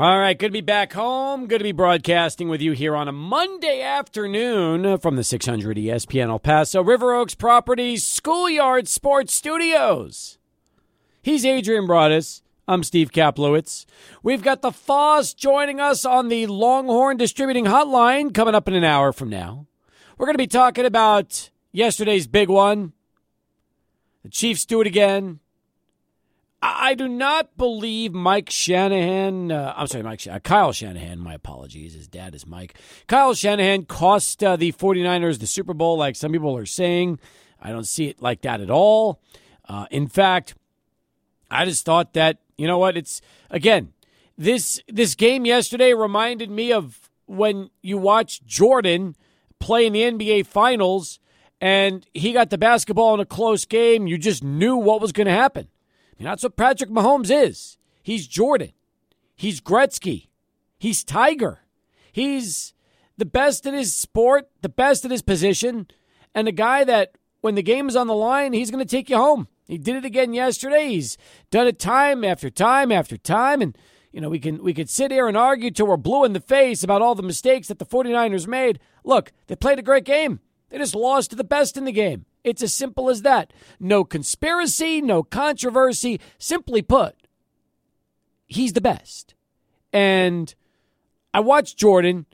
All right, good to be back home. Good to be broadcasting with you here on a Monday afternoon from the 600 ESPN El Paso River Oaks Properties Schoolyard Sports Studios. He's Adrian Broadus. I'm Steve Kaplowitz. We've got the Foss joining us on the Longhorn Distributing Hotline coming up in an hour from now. We're going to be talking about yesterday's big one. The Chiefs do it again. I do not believe Mike Shanahan. Uh, I'm sorry, Mike. Uh, Kyle Shanahan. My apologies. His dad is Mike. Kyle Shanahan cost uh, the 49ers the Super Bowl, like some people are saying. I don't see it like that at all. Uh, in fact, I just thought that you know what? It's again this this game yesterday reminded me of when you watch Jordan play in the NBA Finals and he got the basketball in a close game. You just knew what was going to happen. And that's what Patrick Mahomes is. He's Jordan. He's Gretzky. He's Tiger. He's the best in his sport, the best in his position, and a guy that when the game is on the line, he's going to take you home. He did it again yesterday. He's done it time after time after time. And, you know, we can we could sit here and argue till we're blue in the face about all the mistakes that the 49ers made. Look, they played a great game. They just lost to the best in the game. It's as simple as that. No conspiracy, no controversy. Simply put, he's the best. And I watched Jordan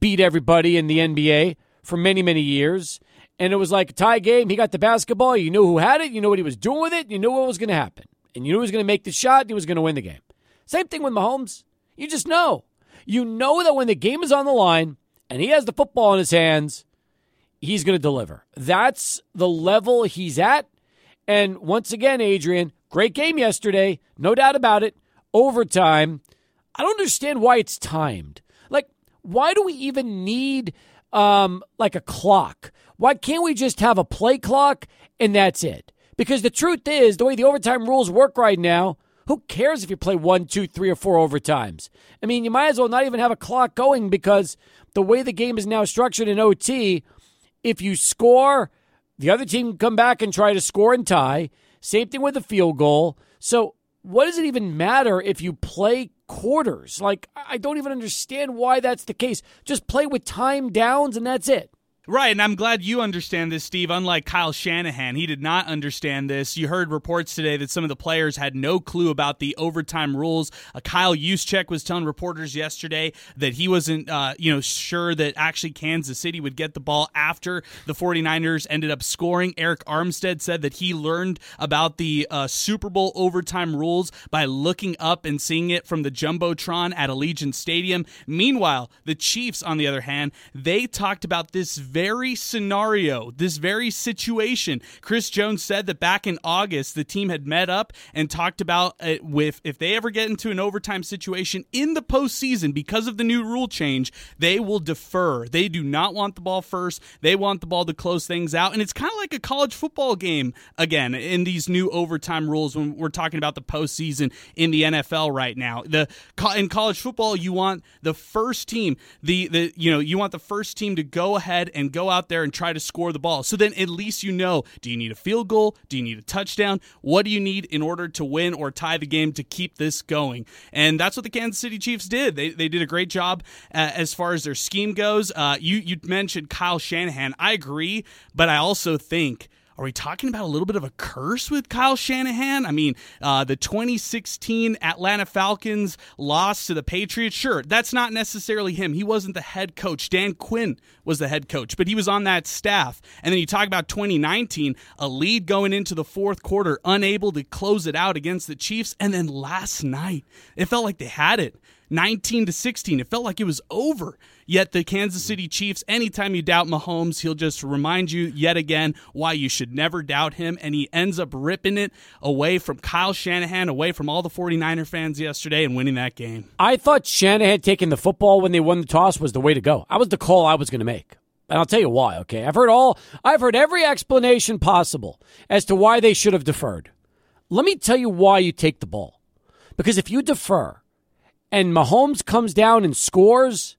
beat everybody in the NBA for many, many years. And it was like a tie game. He got the basketball. You knew who had it. You knew what he was doing with it. You knew what was going to happen. And you knew he was going to make the shot. He was going to win the game. Same thing with Mahomes. You just know. You know that when the game is on the line and he has the football in his hands, he's going to deliver. That's the level he's at. And once again, Adrian, great game yesterday, no doubt about it. Overtime. I don't understand why it's timed. Like, why do we even need um, like a clock? Why can't we just have a play clock and that's it? Because the truth is, the way the overtime rules work right now, who cares if you play one, two, three, or four overtimes? I mean, you might as well not even have a clock going because the way the game is now structured in OT, if you score, the other team can come back and try to score and tie. Same thing with the field goal. So, what does it even matter if you play quarters? Like, I don't even understand why that's the case. Just play with time downs and that's it. Right, and I'm glad you understand this, Steve. Unlike Kyle Shanahan, he did not understand this. You heard reports today that some of the players had no clue about the overtime rules. Uh, Kyle Juszczyk was telling reporters yesterday that he wasn't, uh, you know, sure that actually Kansas City would get the ball after the 49ers ended up scoring. Arik Armstead said that he learned about the uh, Super Bowl overtime rules by looking up and seeing it from the jumbotron at Allegiant Stadium. Meanwhile, the Chiefs, on the other hand, they talked about this very scenario, this very situation. Chris Jones said that back in August, the team had met up and talked about it with if they ever get into an overtime situation in the postseason because of the new rule change, they will defer. They do not want the ball first. They want the ball to close things out. And it's kind of like a college football game again in these new overtime rules when we're talking about the postseason in the NFL right now. The in college football, you want the first team, the the you know, you want the first team to go ahead and and go out there and try to score the ball. So then at least you know do you need a field goal? Do you need a touchdown? What do you need in order to win or tie the game to keep this going? And that's what the Kansas City Chiefs did. They, they did a great job uh, as far as their scheme goes. Uh, you, you mentioned Kyle Shanahan. I agree, but I also think are we talking about a little bit of a curse with Kyle Shanahan? I mean, uh, the 2016 Atlanta Falcons loss to the Patriots. Sure, that's not necessarily him. He wasn't the head coach. Dan Quinn was the head coach, but he was on that staff. And then you talk about 2019, a lead going into the fourth quarter, unable to close it out against the Chiefs. And then last night, it felt like they had it. 19 to 16. It felt like it was over. Yet the Kansas City Chiefs, anytime you doubt Mahomes, he'll just remind you yet again why you should never doubt him. And he ends up ripping it away from Kyle Shanahan, away from all the 49er fans yesterday and winning that game. I thought Shanahan taking the football when they won the toss was the way to go. I was the call I was going to make. And I'll tell you why, okay? I've heard all I've heard every explanation possible as to why they should have deferred. Let me tell you why you take the ball. Because if you defer and Mahomes comes down and scores,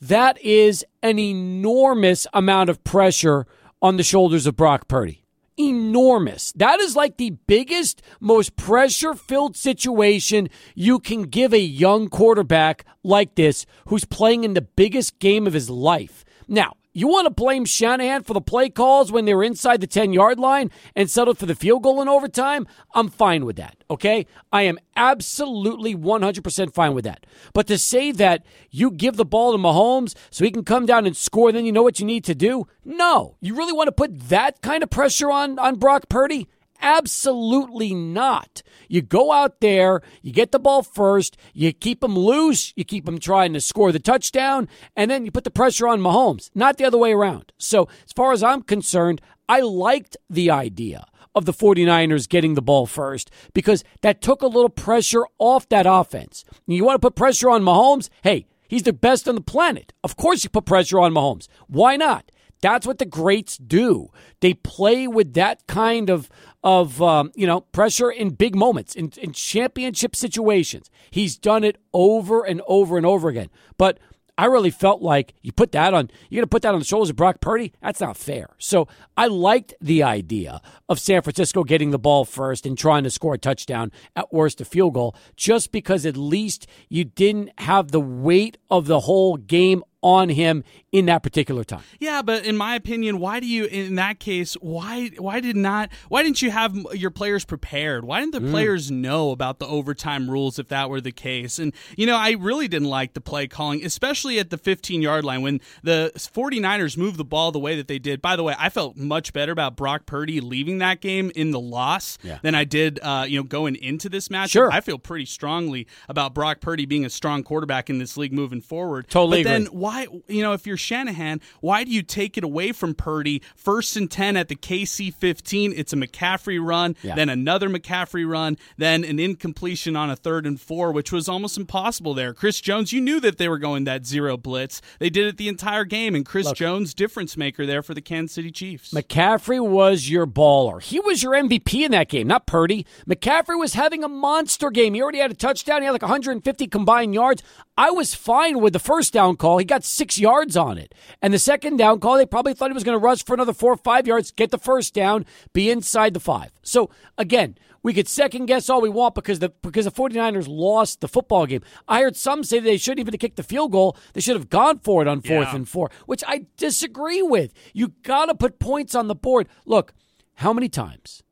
that is an enormous amount of pressure on the shoulders of Brock Purdy. enormous. That is like the biggest, most pressure filled situation you can give a young quarterback like this who's playing in the biggest game of his life. Now, you want to blame Shanahan for the play calls when they were inside the 10 yard line and settled for the field goal in overtime? I'm fine with that, okay? I am absolutely 100% fine with that. But to say that you give the ball to Mahomes so he can come down and score, then you know what you need to do? No. You really want to put that kind of pressure on, on Brock Purdy? Absolutely not. You go out there, you get the ball first, you keep them loose, you keep them trying to score the touchdown, and then you put the pressure on Mahomes, not the other way around. So, as far as I'm concerned, I liked the idea of the 49ers getting the ball first because that took a little pressure off that offense. You want to put pressure on Mahomes? Hey, he's the best on the planet. Of course, you put pressure on Mahomes. Why not? That's what the greats do. They play with that kind of of um, you know pressure in big moments in, in championship situations. He's done it over and over and over again. But I really felt like you put that on, you're going to put that on the shoulders of Brock Purdy? That's not fair. So I liked the idea of San Francisco getting the ball first and trying to score a touchdown, at worst a field goal, just because at least you didn't have the weight of the whole game on him in that particular time. Yeah, but in my opinion, why do you in that case why why did not why didn't you have your players prepared? Why didn't the mm. players know about the overtime rules if that were the case? And you know, I really didn't like the play calling, especially at the 15-yard line when the 49ers moved the ball the way that they did. By the way, I felt much better about Brock Purdy leaving that game in the loss yeah. than I did uh, you know going into this match. Sure. I feel pretty strongly about Brock Purdy being a strong quarterback in this league moving forward. Totally but agree. then why you know, if you're Shanahan, why do you take it away from Purdy? First and 10 at the KC 15, it's a McCaffrey run, yeah. then another McCaffrey run, then an incompletion on a third and four, which was almost impossible there. Chris Jones, you knew that they were going that zero blitz. They did it the entire game, and Chris Look, Jones, difference maker there for the Kansas City Chiefs. McCaffrey was your baller. He was your MVP in that game, not Purdy. McCaffrey was having a monster game. He already had a touchdown. He had like 150 combined yards. I was fine with the first down call. He got six yards on it. And the second down call, they probably thought he was going to rush for another four or five yards, get the first down, be inside the five. So again, we could second guess all we want because the because the 49ers lost the football game. I heard some say they shouldn't even have kicked the field goal. They should have gone for it on fourth yeah. and four, which I disagree with. You got to put points on the board. Look, how many times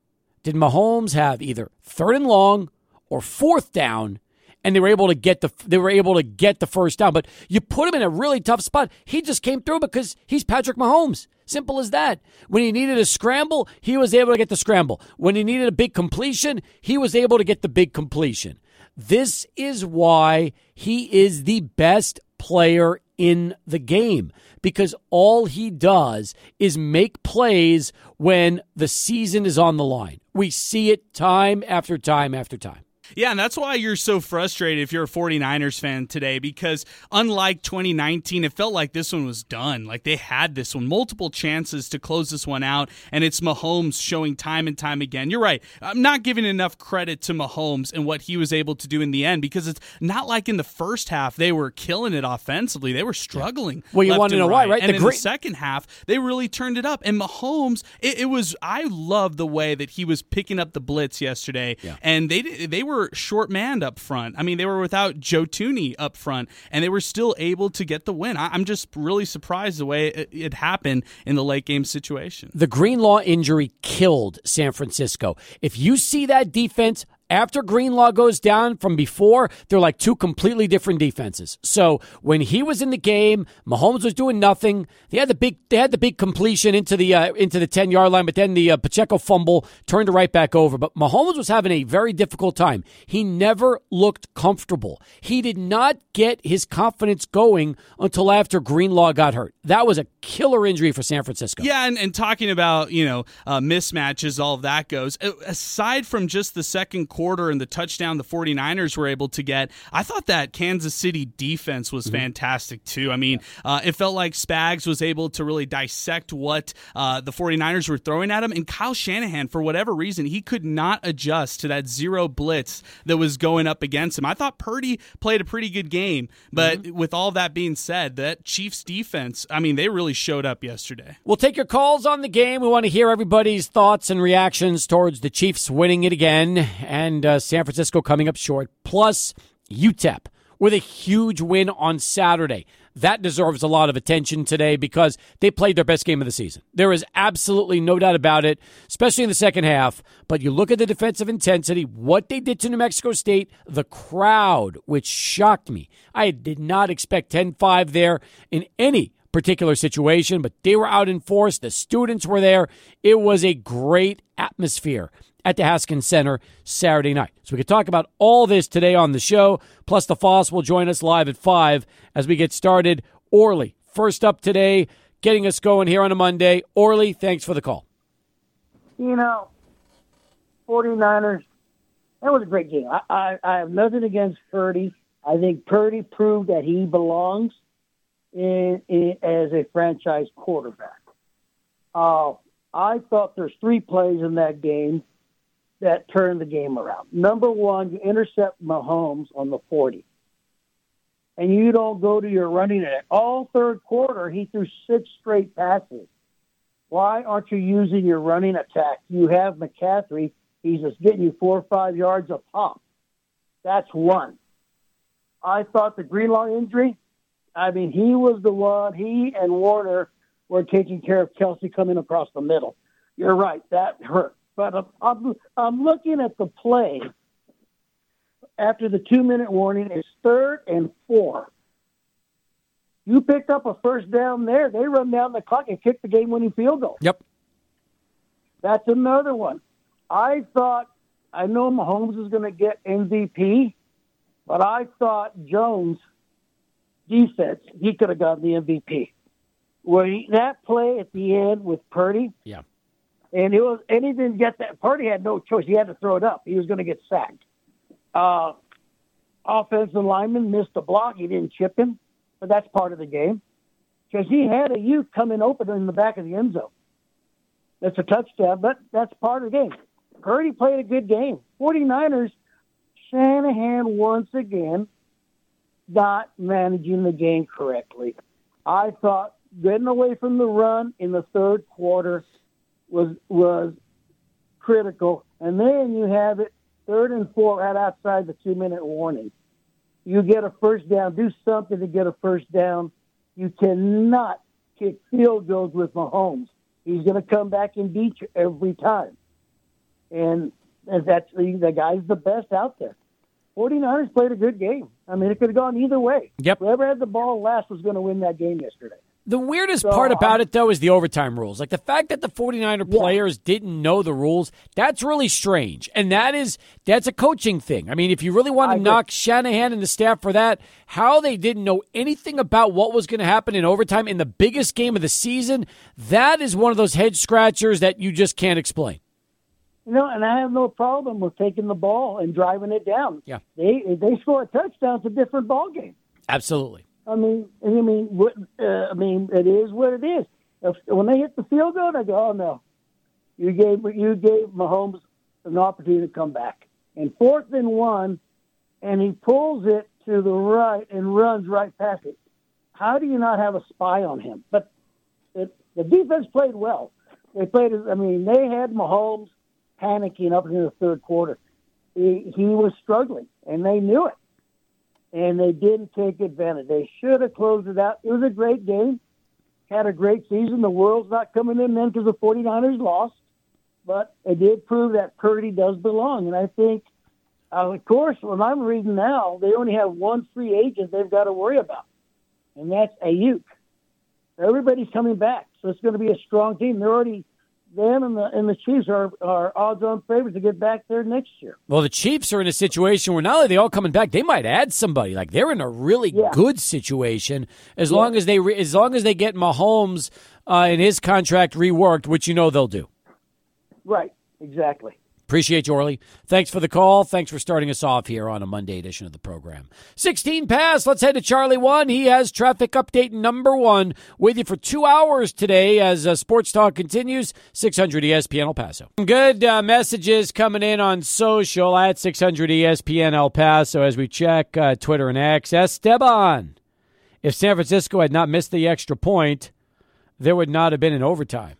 did Mahomes have either third and long or fourth down and they were able to get the they were able to get the first down. But you put him in a really tough spot. He just came through because he's Patrick Mahomes. Simple as that. When he needed a scramble, he was able to get the scramble. When he needed a big completion, he was able to get the big completion. This is why he is the best player in the game because all he does is make plays when the season is on the line. We see it time after time after time. Yeah, and that's why you're so frustrated if you're a 49ers fan today because unlike 2019, it felt like this one was done. Like they had this one, multiple chances to close this one out, and it's Mahomes showing time and time again. You're right. I'm not giving enough credit to Mahomes and what he was able to do in the end because it's not like in the first half they were killing it offensively. They were struggling. Well, you want to know right. why, right? And the in great- the second half, they really turned it up. And Mahomes, it, it was, I love the way that he was picking up the blitz yesterday, yeah. and they, they were were short manned up front. I mean, they were without Joe Thuney up front, and they were still able to get the win. I, am just really surprised the way it, it happened in the late game situation. The Greenlaw injury killed San Francisco. If you see that defense after Greenlaw goes down from before, they're like two completely different defenses. So when he was in the game, Mahomes was doing nothing. They had the big they had the big completion into the uh, into the ten yard line, but then the uh, Pacheco fumble turned it right back over. But Mahomes was having a very difficult time. He never looked comfortable. He did not get his confidence going until after Greenlaw got hurt. That was a killer injury for San Francisco. Yeah, and, and talking about you know uh, mismatches, all of that goes aside from just the second quarter and the touchdown the 49ers were able to get, I thought that Kansas City defense was mm-hmm. fantastic too. I mean, uh, it felt like Spags was able to really dissect what uh, the 49ers were throwing at him. And Kyle Shanahan, for whatever reason, he could not adjust to that zero blitz that was going up against him. I thought Purdy played a pretty good game, but mm-hmm. with all that being said, that Chiefs defense, I mean, they really showed up yesterday. We'll take your calls on the game. We want to hear everybody's thoughts and reactions towards the Chiefs winning it again and uh, San Francisco coming up short, plus UTEP with a huge win on Saturday. That deserves a lot of attention today because they played their best game of the season. There is absolutely no doubt about it, especially in the second half. But you look at the defensive intensity, what they did to New Mexico State, the crowd, which shocked me. I did not expect 10 5 there in any particular situation, but they were out in force. The students were there. It was a great atmosphere at the Haskins Center Saturday night. So we could talk about all this today on the show. Plus, the Foss will join us live at 5 as we get started. Orly, first up today, getting us going here on a Monday. Orly, thanks for the call. You know, 49ers, that was a great game. I, I, I have nothing against Purdy. I think Purdy proved that he belongs in, in, as a franchise quarterback. Uh, I thought there's three plays in that game that turned the game around. Number one, you intercept Mahomes on the 40. And you don't go to your running attack. All third quarter, he threw six straight passes. Why aren't you using your running attack? You have McCaffrey. He's just getting you four or five yards a pop. That's one. I thought the Greenlaw injury, I mean, he was the one. He and Warner were taking care of Kelce coming across the middle. You're right. That hurt. But I'm, I'm, I'm looking at the play after the two minute warning. It's third and four. You picked up a first down there. They run down the clock and kick the game winning field goal. Yep. That's another one. I thought, I know Mahomes is going to get MVP, but I thought Jones – defense, he could have gotten the MVP. He, that play at the end with Purdy, yeah, and it was and he didn't get that. Purdy had no choice; he had to throw it up. He was going to get sacked. Uh, offensive lineman missed a block; he didn't chip him, but that's part of the game because he had Aiyuk coming open in the back of the end zone. That's a touchdown, but that's part of the game. Purdy played a good game. 49ers, Shanahan once again not managing the game correctly. I thought getting away from the run in the third quarter was was critical, and then you have it third and four right outside the two minute warning. You get a first down. Do something to get a first down. You cannot kick field goals with Mahomes. He's going to come back and beat you every time, and, and that's the, the guy's the best out there. 49ers played a good game. I mean, it could have gone either way. Yep. Whoever had the ball last was going to win that game yesterday. The weirdest so, part uh, about it, though, is the overtime rules. Like the fact that the 49er yeah. players didn't know the rules, that's really strange. And that is, that's a coaching thing. I mean, if you really want to knock Shanahan and the staff for that, how they didn't know anything about what was going to happen in overtime in the biggest game of the season, that is one of those head scratchers that you just can't explain. You know, and I have no problem with taking the ball and driving it down. Yeah, they they score a touchdown, it's a different ball game. Absolutely. I mean, I mean, what, uh, I mean, it is what it is. If, when they hit the field goal, I go, "Oh no, you gave you gave Mahomes an opportunity to come back." And fourth and one, and he pulls it to the right and runs right past it. How do you not have a spy on him? But it, the defense played well. They played. I mean, they had Mahomes panicking up in the third quarter. He, he was struggling, and they knew it. And they didn't take advantage. They should have closed it out. It was a great game. Had a great season. The world's not coming in then because the 49ers lost. But it did prove that Purdy does belong. And I think, uh, of course, when I'm reading now, they only have one free agent they've got to worry about, and that's Aiyuk. Everybody's coming back, so it's going to be a strong team. They're already them and the and the Chiefs are are odds-on favorites to get back there next year. Well, the Chiefs are in a situation where not only are they all coming back, they might add somebody. Like they're in a really yeah. good situation as yeah. long as they re, as long as they get Mahomes uh, and his contract reworked, which you know they'll do. Right. Exactly. Appreciate you, Orly. Thanks for the call. Thanks for starting us off here on a Monday edition of the program. 16 past. Let's head to Charlie 1. He has traffic update number one with you for two hours today as uh, Sports Talk continues. 600 ESPN El Paso. Good uh, messages coming in on social at 600 ESPN El Paso as we check uh, Twitter and X. Esteban. If San Francisco had not missed the extra point, there would not have been an overtime.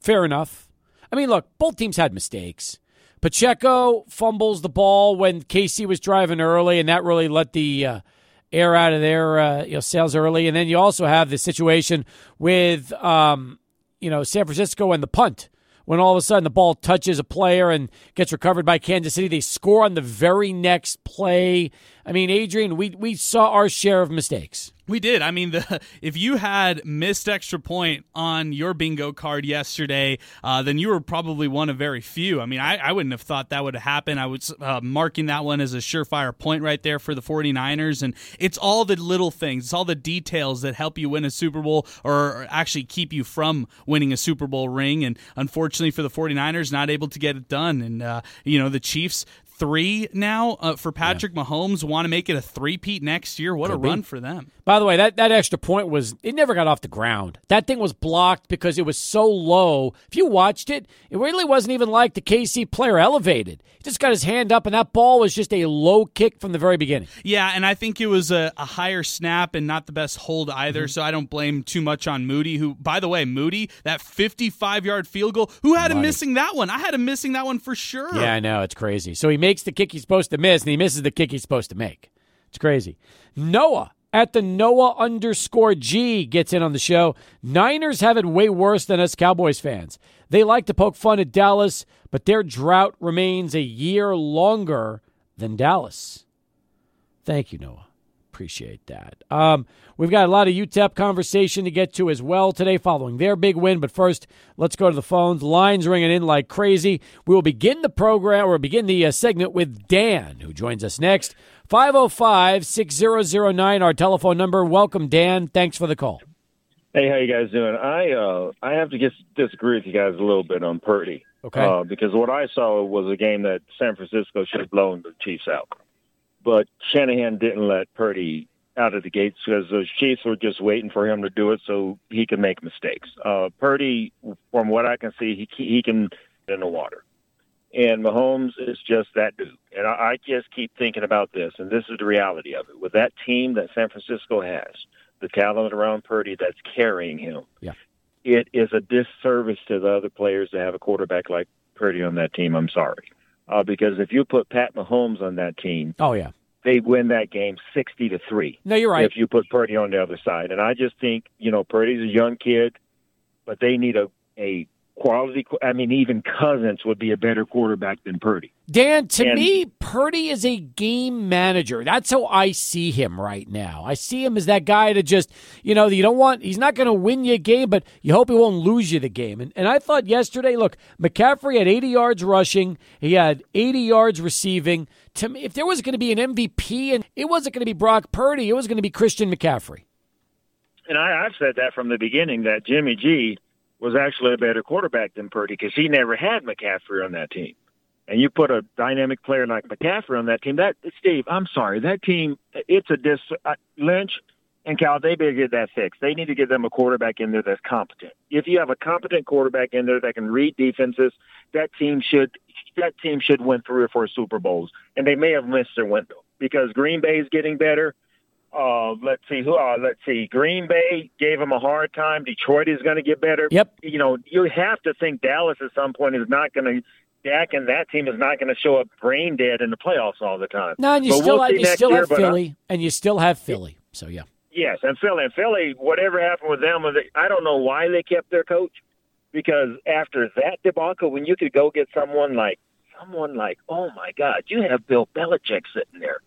Fair enough. I mean, look, both teams had mistakes. Pacheco fumbles the ball when KC was driving early, and that really let the uh, air out of their uh, you know, sails early. And then you also have the situation with um, you know San Francisco and the punt when all of a sudden the ball touches a player and gets recovered by Kansas City. They score on the very next play. I mean, Adrian, we we saw our share of mistakes. We did. I mean, the if you had missed extra point on your bingo card yesterday, uh, then you were probably one of very few. I mean, I, I wouldn't have thought that would happen. I was uh, marking that one as a surefire point right there for the 49ers. And it's all the little things, it's all the details that help you win a Super Bowl or actually keep you from winning a Super Bowl ring. And unfortunately for the 49ers, not able to get it done. And, uh, you know, the Chiefs, three now uh, for Patrick yeah. Mahomes. Want to make it a three-peat next year? What Could a be. run for them! By the way, that, that extra point was it never got off the ground. That thing was blocked because it was so low. If you watched it, it really wasn't even like the KC player elevated. He just got his hand up, and that ball was just a low kick from the very beginning. Yeah, and I think it was a, a higher snap and not the best hold either. Mm-hmm. So I don't blame too much on Moody. Who, by the way, Moody that 55-yard field goal. Who had Money. him missing that one? I had him missing that one for sure. Yeah, I know it's crazy. So he makes the kick he's supposed to miss, and he misses the kick he's supposed to make. It's crazy. Noah at the Noah underscore G gets in on the show. Niners have it way worse than us Cowboys fans. They like to poke fun at Dallas, but their drought remains a year longer than Dallas. Thank you, Noah. Appreciate that. Um, we've got a lot of UTEP conversation to get to as well today following their big win. But first, let's go to the phones. Lines ringing in like crazy. We will begin the program or begin the uh, segment with Dan, who joins us next. 505 6009, our telephone number. Welcome, Dan. Thanks for the call. Hey, how you guys doing? I uh, I have to just disagree with you guys a little bit on Purdy. Okay. Uh, because what I saw was a game that San Francisco should have blown the Chiefs out but Shanahan didn't let Purdy out of the gates because the Chiefs were just waiting for him to do it so he could make mistakes. Uh, Purdy, from what I can see, he he can in the water, and Mahomes is just that dude. And I, I just keep thinking about this, and this is the reality of it. With that team that San Francisco has, the talent around Purdy that's carrying him, yeah. it is a disservice to the other players to have a quarterback like Purdy on that team. I'm sorry uh, because if you put Pat Mahomes on that team, oh yeah, they win that game sixty to three. No, you're right. If you put Purdy on the other side, and I just think you know Purdy's a young kid, but they need a a quality. I mean, even Cousins would be a better quarterback than Purdy. Dan, to and, me, Purdy is a game manager. That's how I see him right now. I see him as that guy to just, you know, you don't want, he's not going to win you a game, but you hope he won't lose you the game. And, and I thought yesterday, look, McCaffrey had 80 yards rushing, he had 80 yards receiving. To me, if there was going to be an MVP, and it wasn't going to be Brock Purdy, it was going to be Christian McCaffrey. And I, I've said that from the beginning that Jimmy G was actually a better quarterback than Purdy because he never had McCaffrey on that team. And you put a dynamic player like McCaffrey on that team. That Steve, I'm sorry, that team. It's a dis. Uh, Lynch and Cal, they better get that fixed. They need to get them a quarterback in there that's competent. If you have a competent quarterback in there that can read defenses, that team should that team should win three or four Super Bowls. And they may have missed their window because Green Bay is getting better. Uh, let's see who. Uh, let's see. Green Bay gave them a hard time. Detroit is going to get better. Yep. You know, you have to think Dallas at some point is not going to. Dak and that team is not going to show up brain dead in the playoffs all the time. No, and you but still we'll have, you still year, have Philly, and you still have Philly. So yeah. Yes, and Philly and Philly. Whatever happened with them, I don't know why they kept their coach. Because after that debacle, when you could go get someone like someone like, oh my God, you have Bill Belichick sitting there,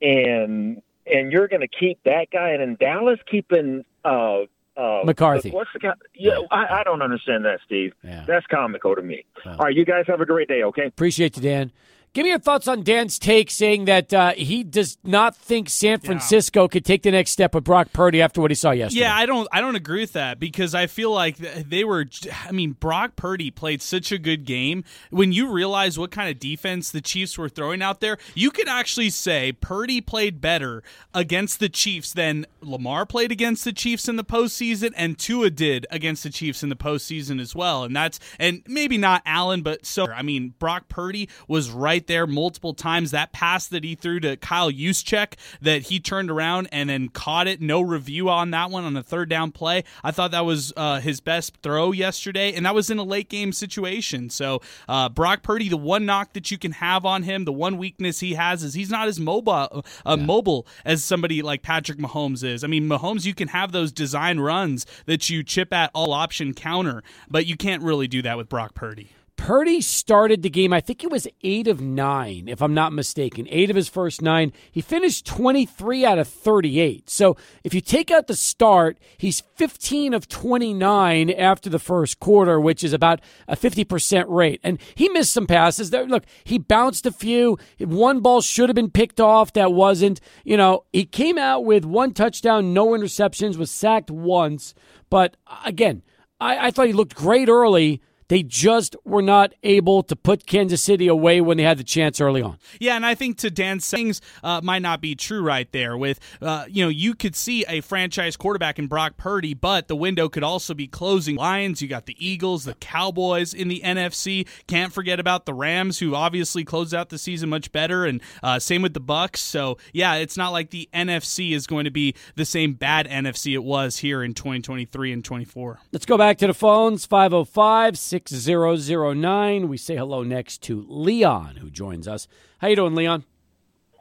and and you're going to keep that guy, and in Dallas keeping uh, uh, McCarthy. What's the guy? Yeah, yeah. I, I, don't understand that, Steve. Yeah. That's comical to me. All right, you guys have a great day. Okay. Appreciate you, Dan. Give me your thoughts on Dan's take saying that uh, he does not think San Francisco yeah. could take the next step with Brock Purdy after what he saw yesterday. Yeah, I don't I don't agree with that because I feel like they were I mean Brock Purdy played such a good game. When you realize what kind of defense the Chiefs were throwing out there, you could actually say Purdy played better against the Chiefs than Lamar played against the Chiefs in the postseason and Tua did against the Chiefs in the postseason as well. And that's and maybe not Allen, but so I mean Brock Purdy was right right there multiple times. That pass that he threw to Kyle Juszczyk that he turned around and then caught it. No review on that one on a third down play. I thought that was uh, his best throw yesterday, and that was in a late game situation. So uh, Brock Purdy, the one knock that you can have on him, the one weakness he has is he's not as mobile uh, yeah. mobile as somebody like Patrick Mahomes is. I mean, Mahomes, you can have those design runs that you chip at all option counter, but you can't really do that with Brock Purdy. Purdy started the game, I think it was eight of nine, if I'm not mistaken. Eight of his first nine. He finished 23 out of 38. So if you take out the start, he's 15 of 29 after the first quarter, which is about a 50% rate. And he missed some passes. There, Look, he bounced a few. One ball should have been picked off that wasn't. You know, he came out with one touchdown, no interceptions, was sacked once. But again, I, I thought he looked great early they just were not able to put Kansas City away when they had the chance early on. Yeah, and I think to Dan's things uh, might not be true right there. With uh, you know, you could see a franchise quarterback in Brock Purdy, but the window could also be closing. Lions, you got the Eagles, the Cowboys in the NFC. Can't forget about the Rams, who obviously closed out the season much better, and uh, same with the Bucs. So yeah, it's not like the NFC is going to be the same bad NFC it was here in 2023 and 24. Let's go back to the phones 505 6009. We say hello next to Leon, who joins us. How you doing, Leon?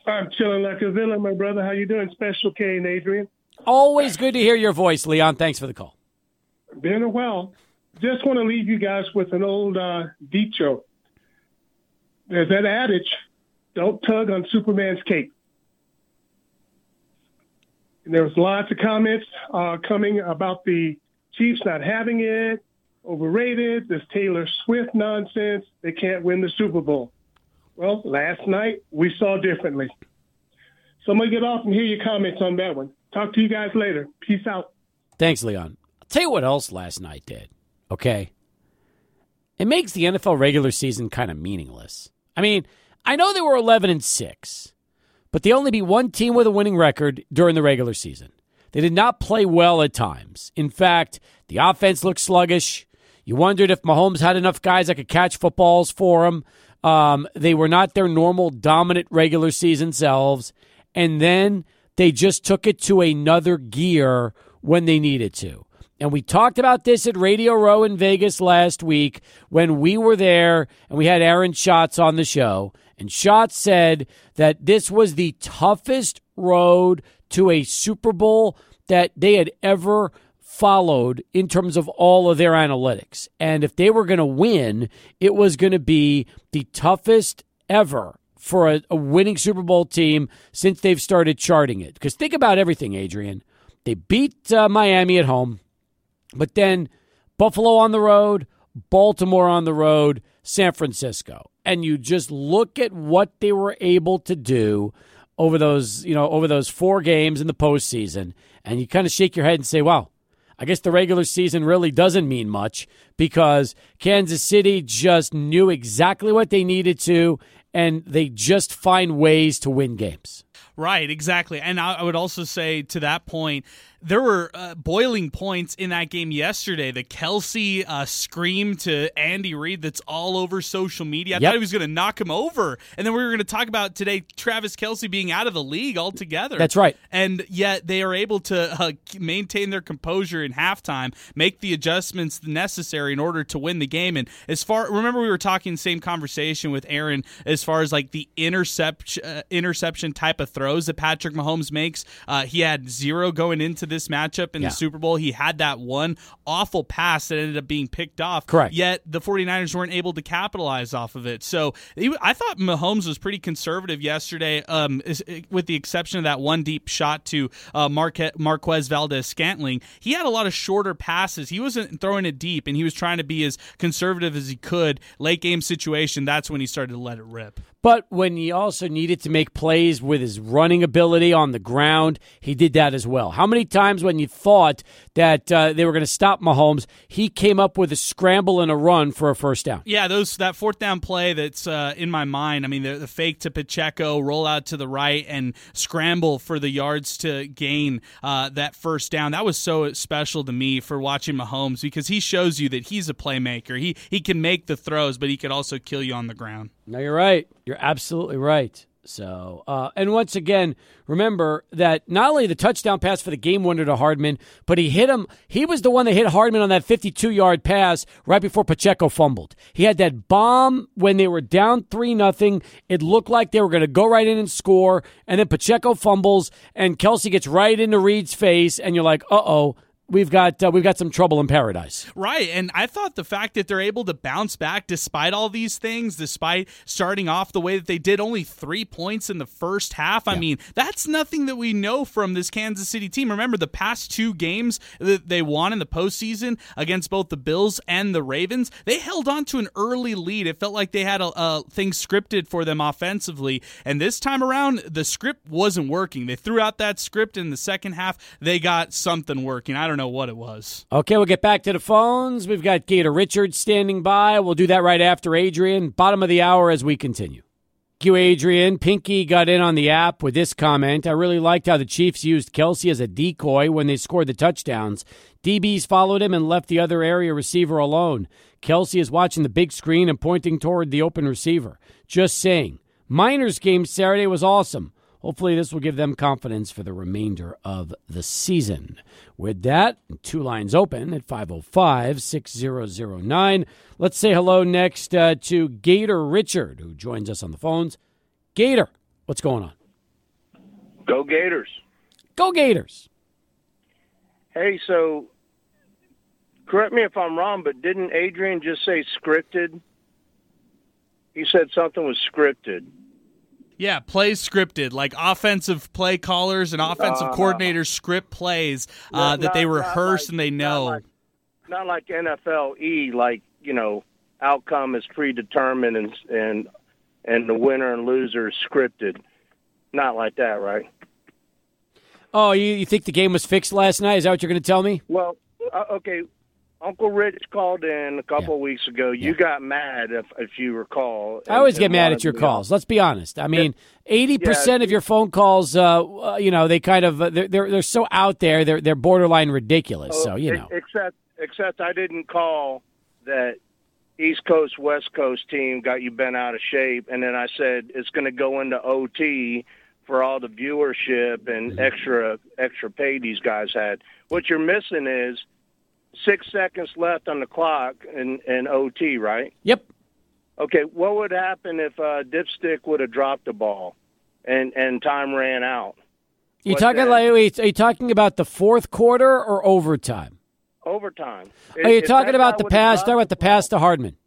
I'm chilling like a villain, my brother. How you doing, Special K and Adrian? Always good to hear your voice, Leon. Thanks for the call. Been a while. Just want to leave you guys with an old uh, joke. There's that adage, don't tug on Superman's cape. And there was lots of comments uh, coming about the Chiefs not having it, overrated, this Taylor Swift nonsense. They can't win the Super Bowl. Well, last night we saw differently. So I'm going to get off and hear your comments on that one. Talk to you guys later. Peace out. Thanks, Leon. I'll tell you what else last night did, okay? It makes the NFL regular season kind of meaningless. I mean, I know they were 11 and 6, but they only beat one team with a winning record during the regular season. They did not play well at times. In fact, the offense looked sluggish. You wondered if Mahomes had enough guys that could catch footballs for him. Um, they were not their normal dominant regular season selves. And then they just took it to another gear when they needed to. And we talked about this at Radio Row in Vegas last week when we were there and we had Aaron Schatz on the show. And Schatz said that this was the toughest road to a Super Bowl that they had ever followed in terms of all of their analytics. And if they were going to win, it was going to be the toughest ever for a, a, winning Super Bowl team since they've started charting it. Because think about everything, Adrian. They beat uh, Miami at home, but then Buffalo on the road, Baltimore on the road, San Francisco. And you just look at what they were able to do over those, you know, over those four games in the postseason, and you kind of shake your head and say, wow, I guess the regular season really doesn't mean much because Kansas City just knew exactly what they needed to, and they just find ways to win games. Right, exactly. And I would also say to that point, there were uh, boiling points in that game yesterday. The Kelce uh, scream to Andy Reid that's all over social media. I yep. thought he was going to knock him over. And then we were going to talk about today Travis Kelce being out of the league altogether. That's right. And yet they are able to uh, maintain their composure in halftime, make the adjustments necessary in order to win the game. And as far, remember we were talking same conversation with Aaron as far as like the interception, uh, interception type of throws that Patrick Mahomes makes. Uh, he had zero going into this matchup in Yeah. the Super Bowl. He had that one awful pass that ended up being picked off. Correct. Yet the 49ers weren't able to capitalize off of it. So he- I thought Mahomes was pretty conservative yesterday, um, with the exception of that one deep shot to uh, Marque- Marquez Valdes Scantling. He had a lot of shorter passes. He wasn't throwing it deep, and he was trying to be as conservative as he could. Late game situation, that's when he started to let it rip. But when he also needed to make plays with his running ability on the ground, he did that as well. How many times when you thought that uh, they were going to stop Mahomes, he came up with a scramble and a run for a first down? Yeah, those that fourth down play that's uh, in my mind. I mean, the, the fake to Pacheco, roll out to the right, and scramble for the yards to gain uh, that first down. That was so special to me for watching Mahomes because he shows you that he's a playmaker. He he can make the throws, but he could also kill you on the ground. No, you're right. You're absolutely right. So, uh, and once again, remember that not only the touchdown pass for the game winner to Hardman, but he hit him. He was the one that hit Hardman on that 52 yard pass right before Pacheco fumbled. He had that bomb when they were down three nothing. It looked like they were going to go right in and score, and then Pacheco fumbles, and Kelce gets right into Reid's face, and you're like, uh oh. We've got uh, we've got some trouble in paradise. Right. And I thought the fact that they're able to bounce back despite all these things, despite starting off the way that they did, only three points in the first half. I mean, that's nothing that we know from this Kansas City team. Remember, the past two games that they won in the postseason against both the Bills and the Ravens, they held on to an early lead. It felt like they had a, a thing scripted for them offensively. And this time around, the script wasn't working. They threw out that script in the second half. They got something working. I don't know what it was. Okay, we'll get back to the phones. We've got Gator Richards standing by. We'll do that right after Adrian. Bottom of the hour as we continue. Thank you, Adrian. Pinky got in on the app with this comment. I really liked how the Chiefs used Kelce as a decoy when they scored the touchdowns. DBs followed him and left the other area receiver alone. Kelce is watching the big screen and pointing toward the open receiver. Just saying. Miners game Saturday was awesome. Hopefully, this will give them confidence for the remainder of the season. With that, two lines open at 505 6009. Let's say hello next uh, to Gator Richard, who joins us on the phones. Gator, what's going on? Go Gators. Go Gators. Hey, so correct me if I'm wrong, but didn't Adrian just say scripted? He said something was scripted. Yeah, plays scripted, like offensive play callers and offensive Uh, coordinators script plays uh, that they not- not rehearse like- and they not know. like- Not like NFL E, like you know, outcome is predetermined and and and the winner and loser is scripted. Not like that, right? Oh, you, you think the game was fixed last night? Is that what you're going to tell me? Well, uh, okay. Uncle Rich called in a couple of weeks ago. You got mad, if if you recall. I always and- get and mad at your calls. Let's be honest. I mean, eighty Yeah. percent of your phone calls, uh, uh, you know, they kind of uh, they're, they're they're so out there. They're they're borderline ridiculous. Oh, so you know, Except, except I didn't call that East Coast West Coast team got you bent out of shape, and then I said it's going to go into OT for all the viewership and Mm-hmm. extra extra pay these guys had. What you're missing is six seconds left on the clock in, in OT, right? yep. Okay, what would happen if uh, Dipstick would have dropped the ball and and time ran out? You talking like wait, are you talking about the fourth quarter or overtime? Overtime. Are you talking about the pass? Talking about the pass to Hardman.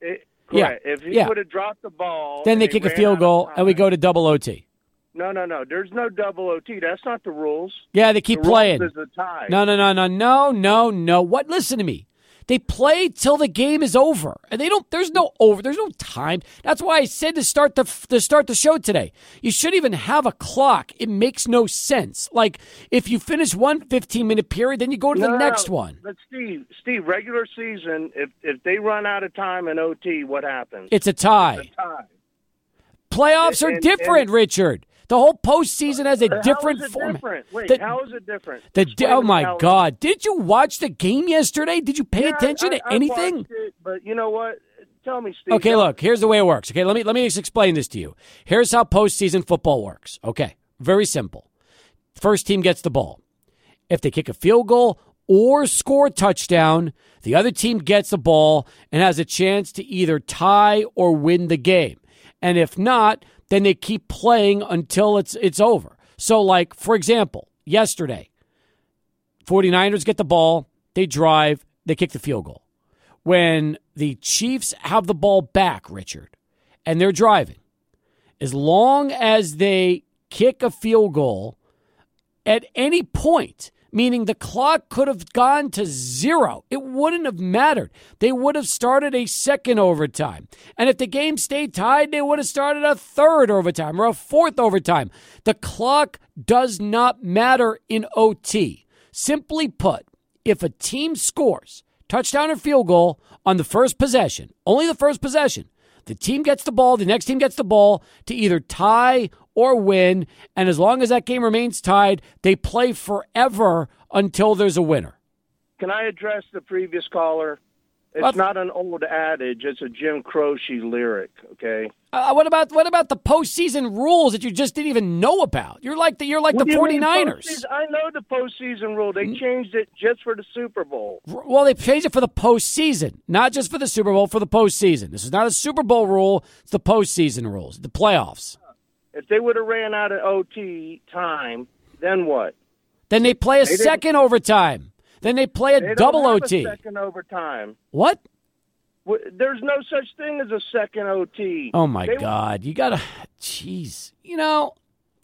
It, Yeah. If he yeah. would have dropped the ball, Then they they kick a field goal and we go to double OT. No, no, no. There's no double OT. That's not the rules. Yeah, they keep the rules playing. is a tie. No, no, no, no, no, no, no. What? Listen to me. They play till the game is over, and they don't. There's no over. There's no time. That's why I said to start the to start the show today. You shouldn't even have a clock. It makes no sense. Like if you finish one 15 minute period, then you go to No, the next one. But Steve, Steve, regular season, if if they run out of time in OT, what happens? It's a tie. a tie. Playoffs are And- different, and- Richard. The whole postseason has a How different is it format. different? Wait, The- how is it different? The, oh my God! Did you watch the game yesterday? Did you pay Yeah, attention I- to I anything? watched it, but you know what? Tell me, Steve. Okay, look, here's the way it works. Okay, let me let me just explain this to you. Here's how postseason football works. Okay, very simple. First team gets the ball. If they kick a field goal or score a touchdown, the other team gets the ball and has a chance to either tie or win the game. And if not, then they keep playing until it's it's over. So like for example, yesterday, 49ers get the ball, they drive, they kick the field goal. When the Chiefs have the ball back, Richard, and they're driving, as long as they kick a field goal at any point, meaning the clock could have gone to zero. It wouldn't have mattered. They would have started a second overtime. And if the game stayed tied, they would have started a third overtime or a fourth overtime. The clock does not matter in OT. Simply put, if a team scores touchdown or field goal on the first possession, only the first possession, the team gets the ball, the next team gets the ball to either tie or win. And as long as that game remains tied, they play forever until there's a winner. Can I address the previous caller? It's not an old adage; it's a Jim Croce lyric. Okay. Uh, what about what about the postseason rules that you just didn't even know about? You're like the you're like What the you 49ers. postseason? I know the postseason rule. They changed it just for the Super Bowl. Well, they changed it for the postseason, not just for the Super Bowl, for the postseason. This is not a Super Bowl rule; it's the postseason rules, the playoffs. If they would have ran out of OT time, then what? Then they play a didn't- second overtime. Then they play a They double don't have OT. A second overtime. What? There's no such thing as a second OT. Oh my They- God! You gotta, jeez, you know,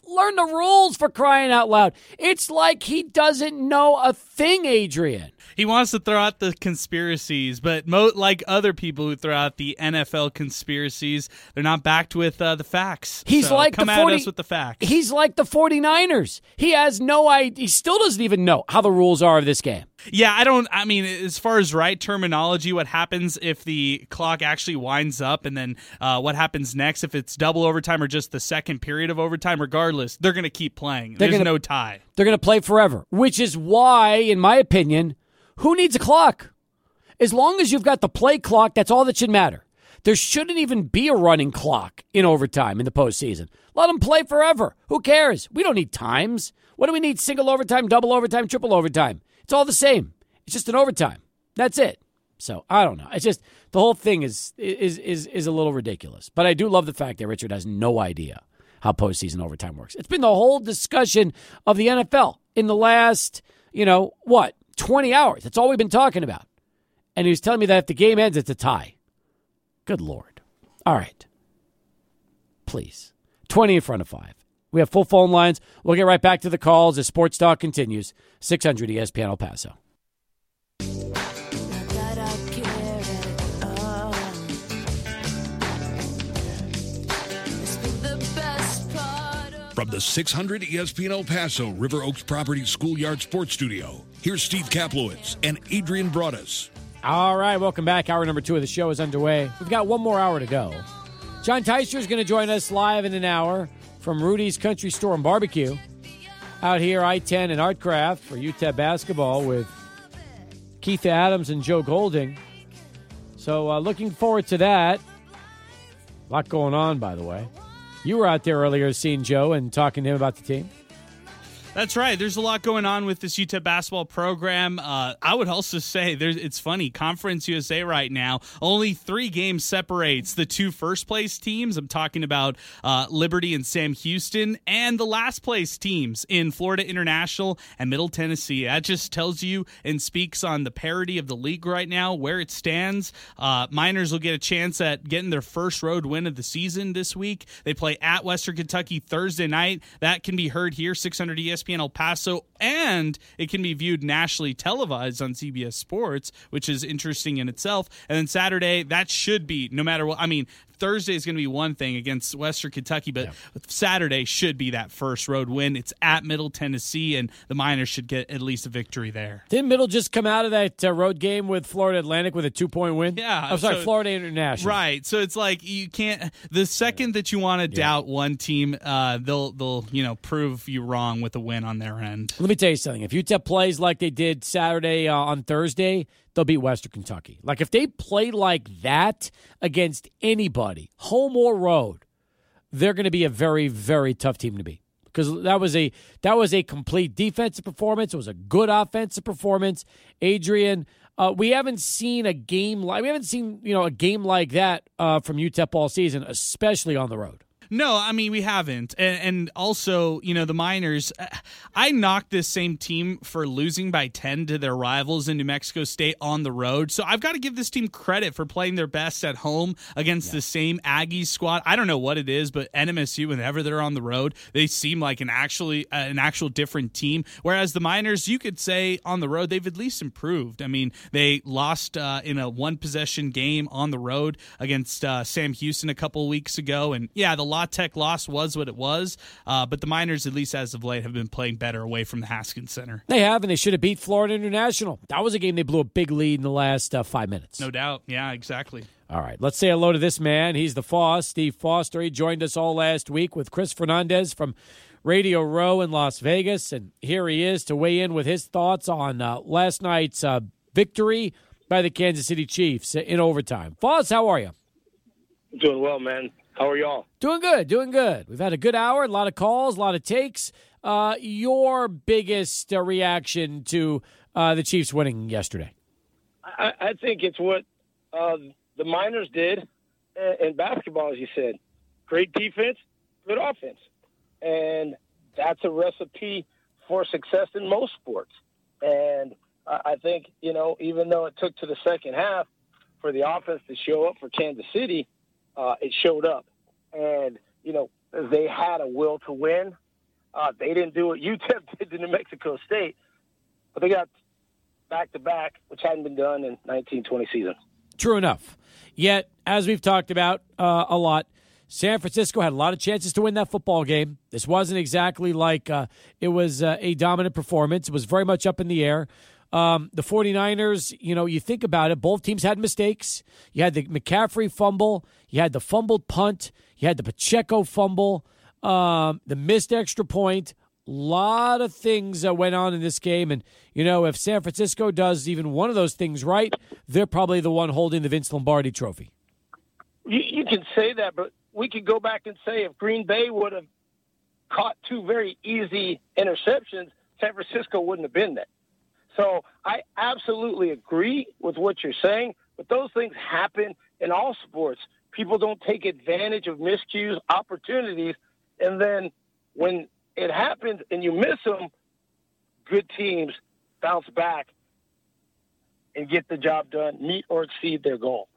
learn the rules for crying out loud. It's like he doesn't know a thing, Adrian. He wants to throw out the conspiracies, but mo- like other people who throw out the NFL conspiracies, they're not backed with uh, the facts. He's So like come the at 40 us with the facts. He's like the 49ers. He has no idea. He still doesn't even know how the rules are of this game. Yeah, I don't. I mean, as far as right terminology, what happens if the clock actually winds up, and then uh, what happens next if it's double overtime or just the second period of overtime? Regardless, they're going to keep playing. They're There's gonna- no tie. They're going to play forever, which is why, in my opinion, who needs a clock? As long as you've got the play clock, that's all that should matter. There shouldn't even be a running clock in overtime in the postseason. Let them play forever. Who cares? We don't need times. What do we need? Single overtime, double overtime, triple overtime. It's all the same. It's just an overtime. That's it. So I don't know. It's just the whole thing is is is is a little ridiculous. But I do love the fact that Richard has no idea how postseason overtime works. It's been the whole discussion of the NFL in the last, you know, what, 20 hours. That's all we've been talking about. And he was telling me that if the game ends, it's a tie. Good Lord. All right. Please. 20 in front of five. We have full phone lines. We'll get right back to the calls as Sports Talk continues. 600 ESPN El Paso. Not that I care at all. It's been the best part of From the 600 ESPN El Paso River Oaks Property Schoolyard Sports Studio, here's Steve Kaplowitz and Adrian Broadus. All right, welcome back. Hour number two of the show is underway. We've got one more hour to go. John Teister is going to join us live in an hour from Rudy's Country Store and Barbecue out here, I 10 and Artcraft for UTEP basketball with Keith Adams and Joe Golding. So, uh, looking forward to that. A lot going on, by the way. You were out there earlier seeing Joe and talking to him about the team. That's right. There's a lot going on with this UTEP basketball program. Uh, I would also say there's. It's funny. Conference USA right now only three games separates the two first place teams. I'm talking about uh, Liberty and Sam Houston, and the last place teams in Florida International and Middle Tennessee. That just tells you and speaks on the parity of the league right now, where it stands. Uh, Miners will get a chance at getting their first road win of the season this week. They play at Western Kentucky Thursday night. That can be heard here, 600 ESPN El Paso, and it can be viewed nationally televised on CBS Sports, which is interesting in itself. And then Saturday, that should be no matter what. I mean, Thursday is going to be one thing against Western Kentucky, but Saturday should be that first road win. It's at Middle Tennessee, and the Miners should get at least a victory there. Didn't Middle just come out of that uh, road game with Florida Atlantic with a two point win? Yeah, I'm sorry, so- Florida International. Right. So it's like you can't. The second that you want to doubt one team, uh, they'll they'll you know prove you wrong with a win on their end. Let me tell you something. If UTEP plays like they did Saturday uh, on Thursday, they'll beat Western Kentucky. Like if they play like that against anybody, home or road, they're going to be a very, very tough team to beat. Because that was a that was a complete defensive performance. It was a good offensive performance. Adrian, uh, we haven't seen a game like we haven't seen you know a game like that uh, from UTEP all season, especially on the road. No, I mean we haven't, and, and also you know the Miners. I knocked this same team for losing by ten to their rivals in New Mexico State on the road. So I've got to give this team credit for playing their best at home against the same Aggies squad. I don't know what it is, but NMSU whenever they're on the road, they seem like an actually uh, an actual different team. Whereas the Miners, you could say on the road they've at least improved. I mean they lost uh, in a one possession game on the road against uh, Sam Houston a couple weeks ago, and yeah, the La Tech loss was what it was. Uh, but the Miners, at least as of late, have been playing better away from the Haskins Center. They have, and they should have beat Florida International. That was a game they blew a big lead in the last uh, five minutes. No doubt. Yeah, exactly. All right, let's say hello to this man. He's the Foss, Steve Foster. He joined us all last week with Chris Fernandez from Radio Row in Las Vegas, and here he is to weigh in with his thoughts on uh, last night's uh, victory by the Kansas City Chiefs in overtime. Foss, how are you? Doing well, man. How are y'all? Doing good, doing good. We've had a good hour, a lot of calls, a lot of takes. Uh, your biggest uh, reaction to uh, the Chiefs winning yesterday? I, I think it's what uh, the Miners did in, basketball, as you said. Great defense, good offense, and that's a recipe for success in most sports. And I, I think you know, even though it took to the second half for the offense to show up for Kansas City, uh, it showed up, and you know they had a will to win. Uh, they didn't do what UTEP did to New Mexico State, but they got back to back, which hadn't been done in 1920 season. True enough. Yet, as we've talked about uh, a lot, San Francisco had a lot of chances to win that football game. This wasn't exactly like uh, it was uh, a dominant performance. It was very much up in the air. Um, the 49ers, you know, you think about it, both teams had mistakes. You had the McCaffrey fumble, you had the fumbled punt, you had the Pacheco fumble, um, the missed extra point. A lot of things that went on in this game. And, you know, if San Francisco does even one of those things right, they're probably the one holding the Vince Lombardi trophy. You, you can say that, but we could go back and say if Green Bay would have caught two very easy interceptions, San Francisco wouldn't have been there. So I absolutely agree with what you're saying, but those things happen in all sports. People don't take advantage of miscues, opportunities, and then when it happens and you miss them, good teams bounce back and get the job done, meet or exceed their goal.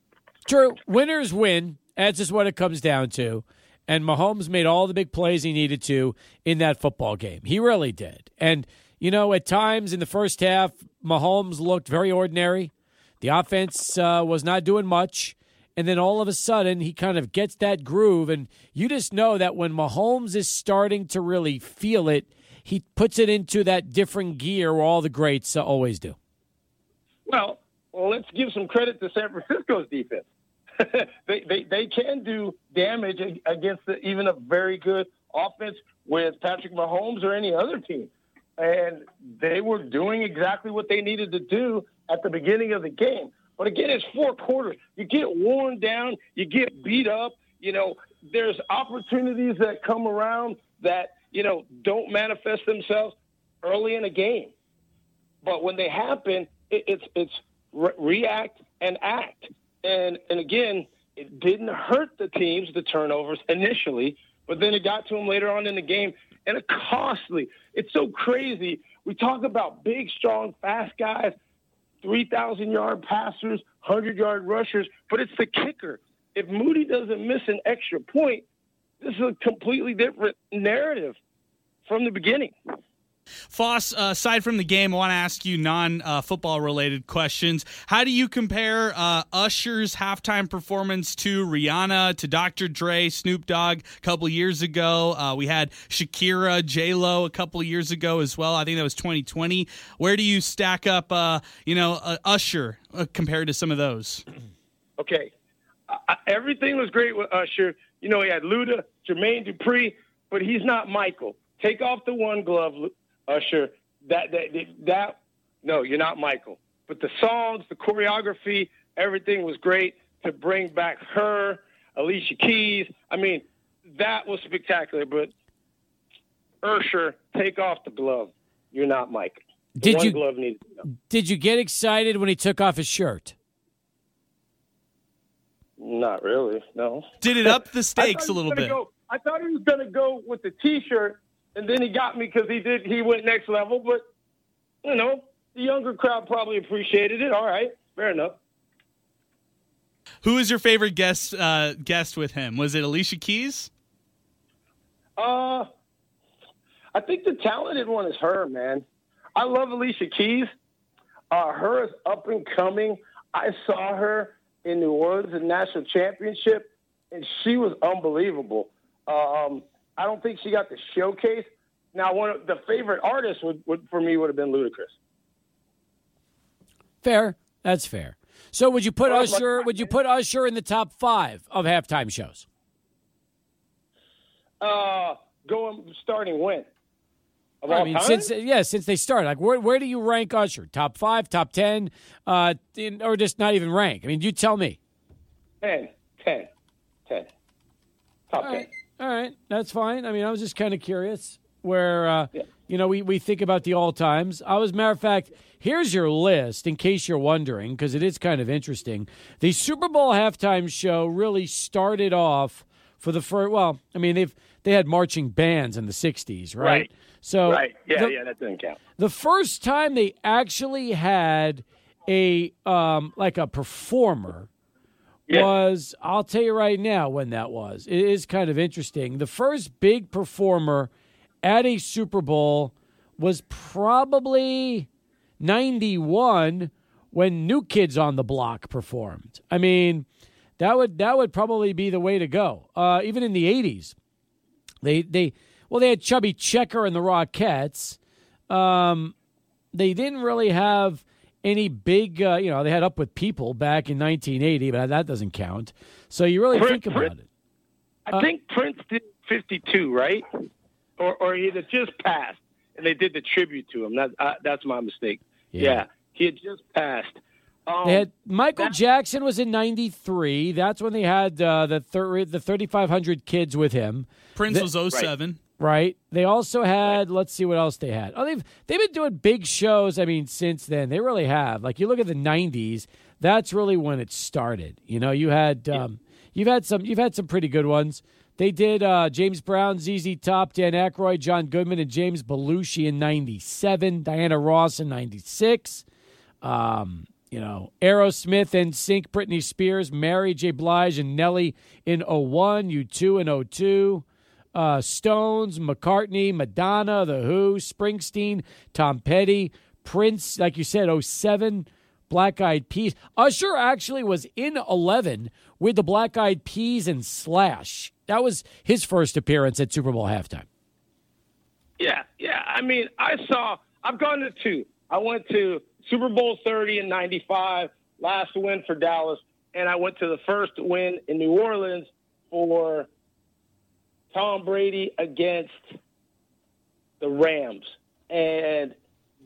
True. Winners win. That's just what it comes down to. And Mahomes made all the big plays he needed to in that football game. He really did. And, you know, at times in the first half, Mahomes looked very ordinary. The offense uh, was not doing much. And then all of a sudden, he kind of gets that groove. And you just know that when Mahomes is starting to really feel it, he puts it into that different gear where all the greats uh, always do. Well, well, let's give some credit to San Francisco's defense. they, they they can do damage against the, even a very good offense with Patrick Mahomes or any other team, and they were doing exactly what they needed to do at the beginning of the game. But again, it's four quarters. You get worn down, you get beat up. You know, there's opportunities that come around that you know don't manifest themselves early in a game, but when they happen, it, it's it's re- react and act. And and again, it didn't hurt the teams the turnovers initially, but then it got to them later on in the game, and it costly. It's so crazy. We talk about big, strong, fast guys, three thousand yard passers, hundred yard rushers, but it's the kicker. If Moody doesn't miss an extra point, this is a completely different narrative from the beginning. Foss, uh, aside from the game, I want to ask you non uh, football related questions. How do you compare uh, Usher's halftime performance to Rihanna, to Dr. Dre, Snoop Dogg a couple years ago? Uh, we had Shakira, J Lo a couple years ago as well. I think that was 2020. Where do you stack up, uh, you know, uh, Usher compared to some of those? Okay, everything was great with Usher. You know, he had Luda, Jermaine Dupri, but he's not Michael. Take off the one glove, Usher, that, that that no, you're not Michael. But the songs, the choreography, everything was great to bring back her, Alicia Keys. I mean, that was spectacular. But Usher, take off the glove. You're not Mike. The Did one you- glove needs to go. Did you get excited when he took off his shirt? Not really. No. Did it up the stakes a little bit? Go, I thought he was going to go with the T-shirt, and then he got me because he did. He went next level, but you know, the younger crowd probably appreciated it. All right, fair enough. Who is your favorite guest uh, guest with him? Was it Alicia Keys? Uh, I think the talented one is her, man. I love Alicia Keys. Uh, H.E.R. is up and coming. I saw her in New Orleans in national championship, and she was unbelievable. Um, I don't think she got the showcase. Now, one of the favorite artists would, would for me would have been Ludacris. Fair. That's fair. So would you put Well, like- Usher? Would you put Usher in the top five of halftime shows? Uh, going starting when? Of I mean, time? since yeah, since they started, like where where do you rank Usher? Top five, top ten, uh, in, or just not even rank? I mean, you tell me. 10, 10, 10. Top All 10. right, all right, that's fine. I mean, I was just kind of curious where uh, Yeah. you know we we think about the all times. I was matter of fact. Here's your list in case you're wondering, because it is kind of interesting. The Super Bowl halftime show really started off for the first. Well, I mean they've they had marching bands in the '60s, right? Right. So Right. Yeah, the- yeah, that doesn't count. the first time they actually had a um like a performer Was I'll tell you right now when that was. It is kind of interesting. The first big performer at a Super Bowl was probably 91 when New Kids on the Block performed. I mean, that would that would probably be the way to go. Uh, even in the 80s. They they well they had Chubby Checker and the Rockettes. Um, they didn't really have any big, uh, you know, they had Up with People back in 1980, but that doesn't count. So you really Prince- think about it. I think Prince did 52, right? Or, or he had just passed, and they did the tribute to him. That, uh, that's my mistake. Yeah. Yeah. he had just passed. Um, They had Michael that- Jackson was in '93. That's when they had uh, the thir- the 3,500 kids with him, Prince The- was 07. right? They also had. Let's see what else they had. Oh, they've they've been doing big shows. I mean, since then they really have. Like you look at the '90s, that's really when it started. You know, you had um, you've had some you've had some pretty good ones. They did uh, James Brown, ZZ Top, Dan Aykroyd, John Goodman, and James Belushi in '97. Diana Ross in '96. Um, you know, Aerosmith NSYNC, Britney Spears, Mary J. Blige, and Nelly in 01, U2 in 02. Uh, Stones, McCartney, Madonna, The Who, Springsteen, Tom Petty, Prince, like you said, 07, Black Eyed Peas. Usher actually was in 11 with the Black Eyed Peas and Slash. That was his first appearance at Super Bowl halftime. Yeah, yeah. I mean, I saw. I've gone to two. I went to Super Bowl 30 in '95, last win for Dallas, and I went to the first win in New Orleans for Tom Brady against the Rams, and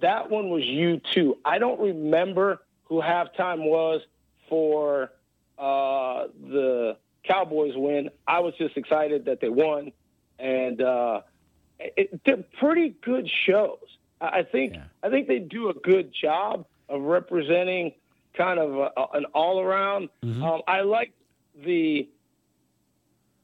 that one was you too. I don't remember who halftime was for uh, the Cowboys win. I was just excited that they won, and. Uh, it, they're pretty good shows. I think Yeah. I think they do a good job of representing kind of a, a- an all around. Um, I like the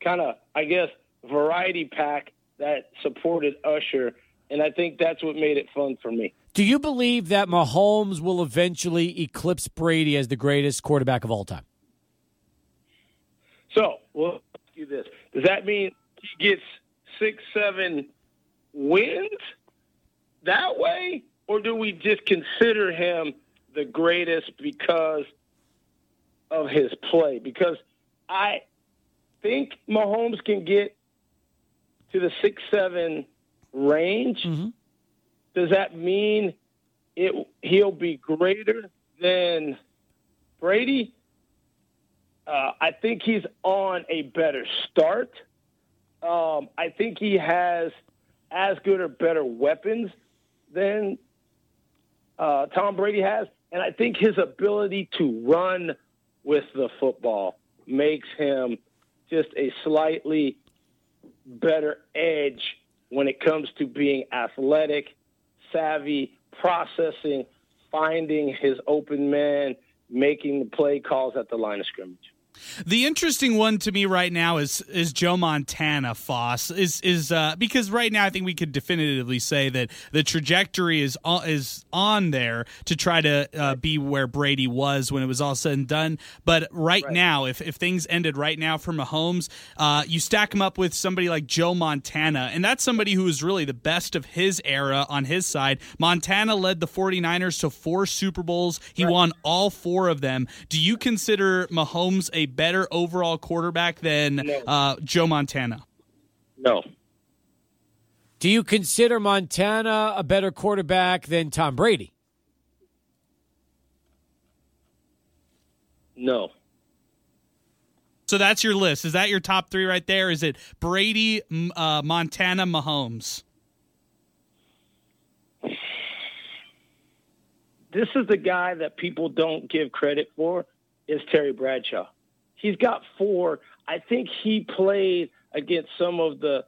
kind of I guess variety pack that supported Usher, and I think that's what made it fun for me. Do you believe that Mahomes will eventually eclipse Brady as the greatest quarterback of all time? So, we'll ask you this: Does that mean he gets six, seven wins that way, or do we just consider him the greatest because of his play? Because I think Mahomes can get to the six, seven range. Does that mean it he'll be greater than Brady? Uh, I think he's on a better start. Um, I think he has as good or better weapons than uh, Tom Brady has. And I think his ability to run with the football makes him just a slightly better edge when it comes to being athletic, savvy, processing, finding his open man, making the play calls at the line of scrimmage. The interesting one to me right now is is Joe Montana. Foss is is uh, because right now I think we could definitively say that the trajectory is on, is on there to try to uh, be where Brady was when it was all said and done. But right, Right. now, if if things ended right now for Mahomes, uh, you stack him up with somebody like Joe Montana, and that's somebody who is really the best of his era on his side. Montana led the 49ers to four Super Bowls. He won all four of them. Do you consider Mahomes a better overall quarterback than No. uh, Joe Montana? No. Do you consider Montana a better quarterback than Tom Brady? No. So that's your list. Is that your top three right there? Is it Brady, uh, Montana, Mahomes? this is the guy that people don't give credit for is Terry Bradshaw. He's got four. I think he played against some of the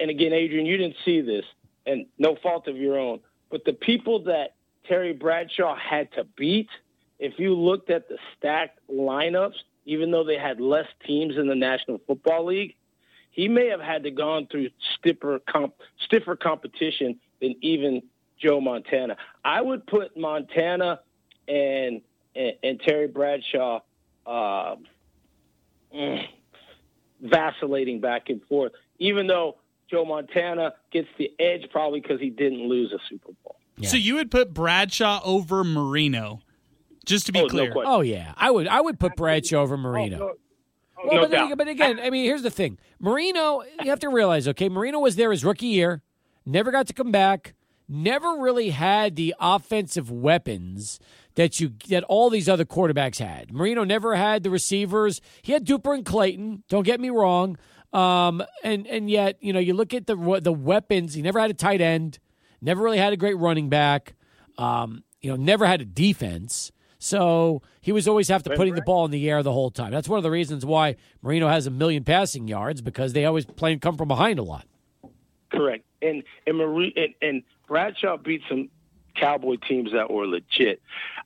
and again, Adrian, you didn't see this, and no fault of your own, but the people that Terry Bradshaw had to beat, if you looked at the stacked lineups, even though they had less teams in the National Football League, he may have had to gone through stiffer comp, stiffer competition than even Joe Montana. I would put Montana and and, and Terry Bradshaw uh, mm, vacillating back and forth, even though Joe Montana gets the edge probably because he didn't lose a Super Bowl. Yeah. So you would put Bradshaw over Marino, just to be Oh, clear. question. Oh yeah, I would. I would put Bradshaw over Marino. Oh, Well, no but, doubt. then, but again, I mean, here's the thing: Marino. You have to realize, okay, Marino was there his rookie year, never got to come back, never really had the offensive weapons that you that all these other quarterbacks had. Marino never had the receivers. He had Duper and Clayton. Don't get me wrong. Um, and and yet, you know, you look at the the weapons. He never had a tight end. Never really had a great running back. Um, you know, never had a defense. So he was always have to putting the ball in the air the whole time. That's one of the reasons why Marino has a million passing yards because they always play and come from behind a lot. Correct. And and Marie and, and Bradshaw beat some Cowboy teams that were legit.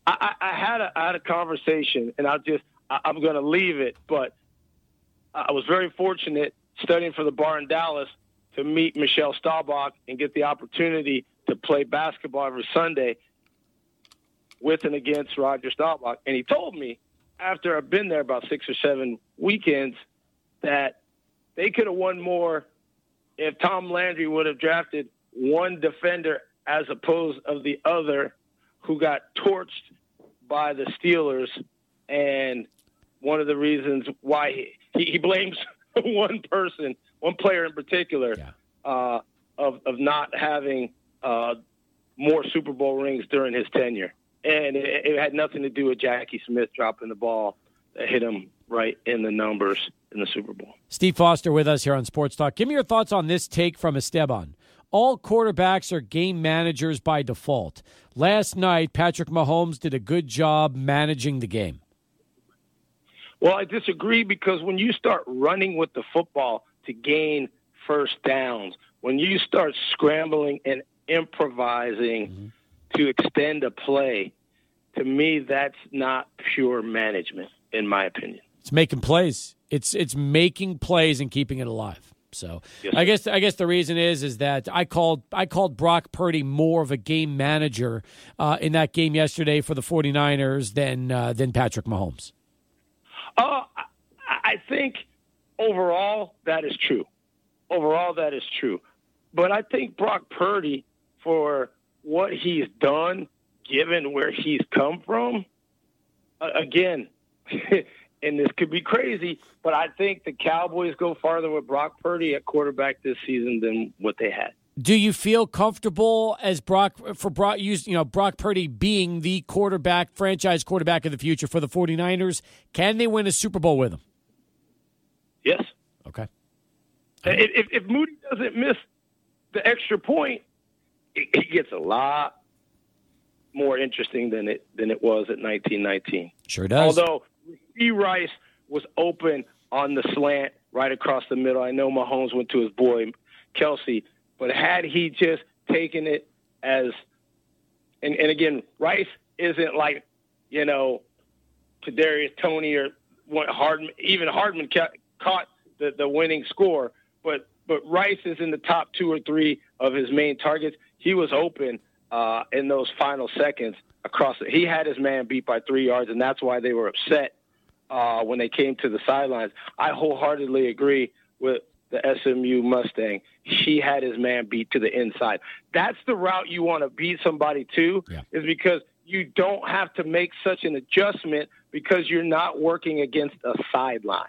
I, I, I had a I had a conversation, and I'll just I, I'm going to leave it. But I was very fortunate studying for the bar in Dallas to meet Michelle Staubach and get the opportunity to play basketball every Sunday with and against Roger Staubach. And he told me after I've been there about six or seven weekends that they could have won more if Tom Landry would have drafted one defender as opposed of the other who got torched by the Steelers and one of the reasons why he, he, he blames one person, one player in particular, Yeah. uh, of, of not having uh, more Super Bowl rings during his tenure. And it, it had nothing to do with Jackie Smith dropping the ball that hit him right in the numbers in the Super Bowl. Steve Foster with us here on Sports Talk. Give me your thoughts on this take from Esteban. All quarterbacks are game managers by default. Last night, Patrick Mahomes did a good job managing the game. Well, I disagree because when you start running with the football to gain first downs, when you start scrambling and improvising mm-hmm. to extend a play, to me, that's not pure management, in my opinion. It's making plays. It's it's making plays and keeping it alive. So Yes, I guess I guess the reason is is that I called I called Brock Purdy more of a game manager uh, in that game yesterday for the 49ers than uh, than Patrick Mahomes. Uh, I, I think overall that is true. Overall, that is true. But I think Brock Purdy, for what he's done, given where he's come from, uh, again, and this could be crazy, but I think the Cowboys go farther with Brock Purdy at quarterback this season than what they had. Do you feel comfortable as Brock for Brock you you know Brock Purdy being the quarterback franchise quarterback of the future for the 49ers? Can they win a Super Bowl with him? Yes. Okay. If, if, if Moody doesn't miss the extra point, it, it gets a lot more interesting than it than it was at 1919. Sure does. Although E. Rice was open on the slant right across the middle. I know Mahomes went to his boy Kelce, but had he just taken it as and, and again, Rice isn't like, you know, Kadarius Toney or when Hardman, even Hardman ca- caught the, the winning score, but but Rice is in the top two or three of his main targets. He was open uh, in those final seconds across. The, he had his man beat by three yards, and that's why they were upset uh, when they came to the sidelines. I wholeheartedly agree with the SMU Mustang. He had his man beat to the inside. That's the route you want to beat somebody to, Yeah. is because you don't have to make such an adjustment because you're not working against a sideline.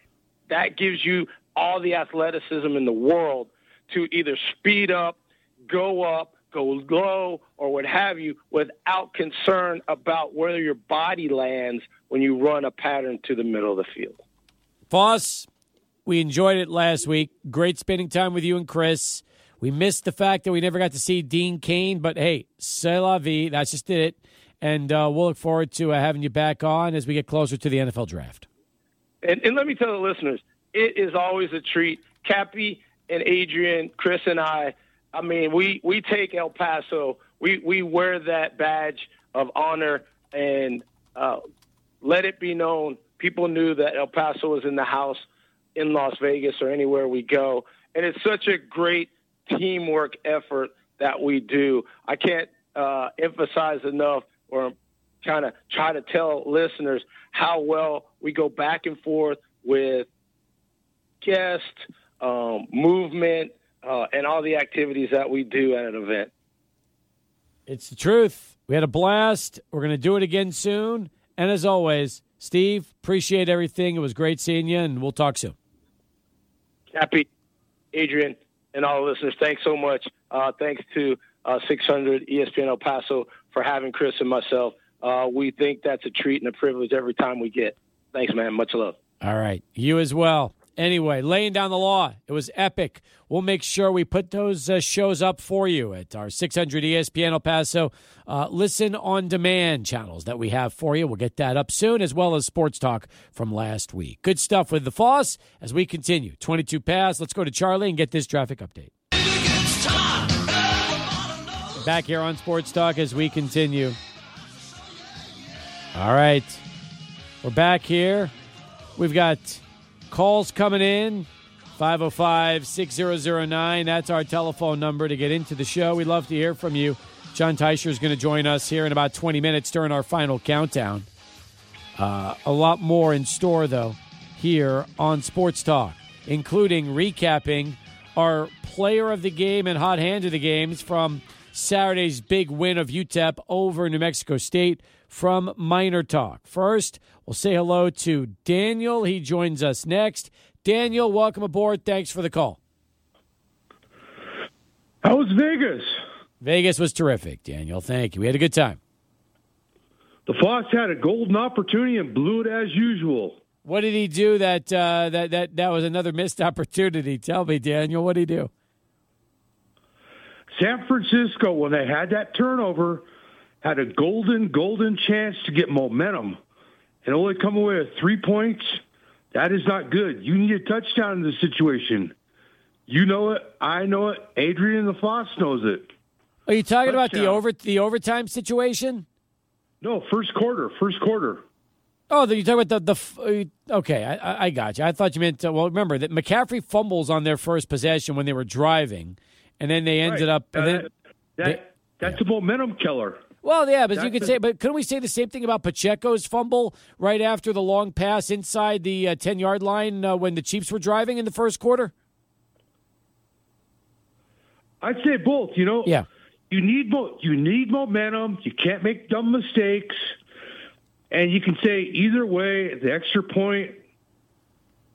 That gives you all the athleticism in the world to either speed up, go up, go low, or what have you, without concern about where your body lands when you run a pattern to the middle of the field. Foss, we enjoyed it last week. Great spending time with you and Chris. We missed the fact that we never got to see Dean Cain, but hey, c'est la vie. That's just it. And uh, we'll look forward to uh, having you back on as we get closer to the NFL draft. And, and let me tell the listeners, it is always a treat. Cappy and Adrian, Chris and I, I mean, we, we take El Paso. We, we wear that badge of honor and uh, let it be known. People knew that El Paso was in the house in Las Vegas or anywhere we go. And it's such a great teamwork effort that we do. I can't uh, emphasize enough or kind of try to tell listeners how well we go back and forth with guest, um, movement, uh, and all the activities that we do at an event. It's the truth. We had a blast. We're going to do it again soon. And as always, Steve, appreciate everything. It was great seeing you, and we'll talk soon. Cappy, Adrian, and all the listeners, thanks so much. Uh, thanks to uh, 600 ESPN El Paso for having Chris and myself. Uh, we think that's a treat and a privilege every time we get. Thanks, man. Much love. All right. You as well. Anyway, laying down the law. It was epic. We'll make sure we put those uh, shows up for you at our 600 ESPN El Paso uh, listen on demand channels that we have for you. We'll get that up soon, as well as sports talk from last week. Good stuff with the Foss as we continue. 22 pass. Let's go to Charlie and get this traffic update. Back here on Sports Talk as we continue. All right. We're back here. We've got calls coming in 505 6009. That's our telephone number to get into the show. We'd love to hear from you. John Teicher is going to join us here in about 20 minutes during our final countdown. Uh, a lot more in store, though, here on Sports Talk, including recapping our player of the game and hot hand of the games from Saturday's big win of UTEP over New Mexico State from Miner Talk. First, we'll say hello to Daniel. He joins us next. Daniel, welcome aboard. Thanks for the call. How was Vegas? Vegas was terrific, Daniel. Thank you. We had a good time. The Fox had a golden opportunity and blew it as usual. What did he do that uh, that that that was another missed opportunity? Tell me, Daniel, what did he do? San Francisco, when they had that turnover, had a golden, golden chance to get momentum and only come away with three points. That is not good. You need a touchdown in this situation. You know it. I know it. Adrian the Foss knows it. Are you talking about the over the overtime situation? No, first quarter. First quarter. Oh, you talking about the the f- uh, okay? I, I- got you. I thought you meant uh, well. Remember that McCaffrey fumbles on their first possession when they were driving, and then they ended Right. up. And then, That, they- that's a momentum killer. Well, yeah, but you could a- say, but couldn't we say the same thing about Pacheco's fumble right after the long pass inside the uh, ten yard line uh, when the Chiefs were driving in the first quarter? I'd say both. You know, Yeah. you need mo- you need momentum. You can't make dumb mistakes, and you can say either way. The extra point,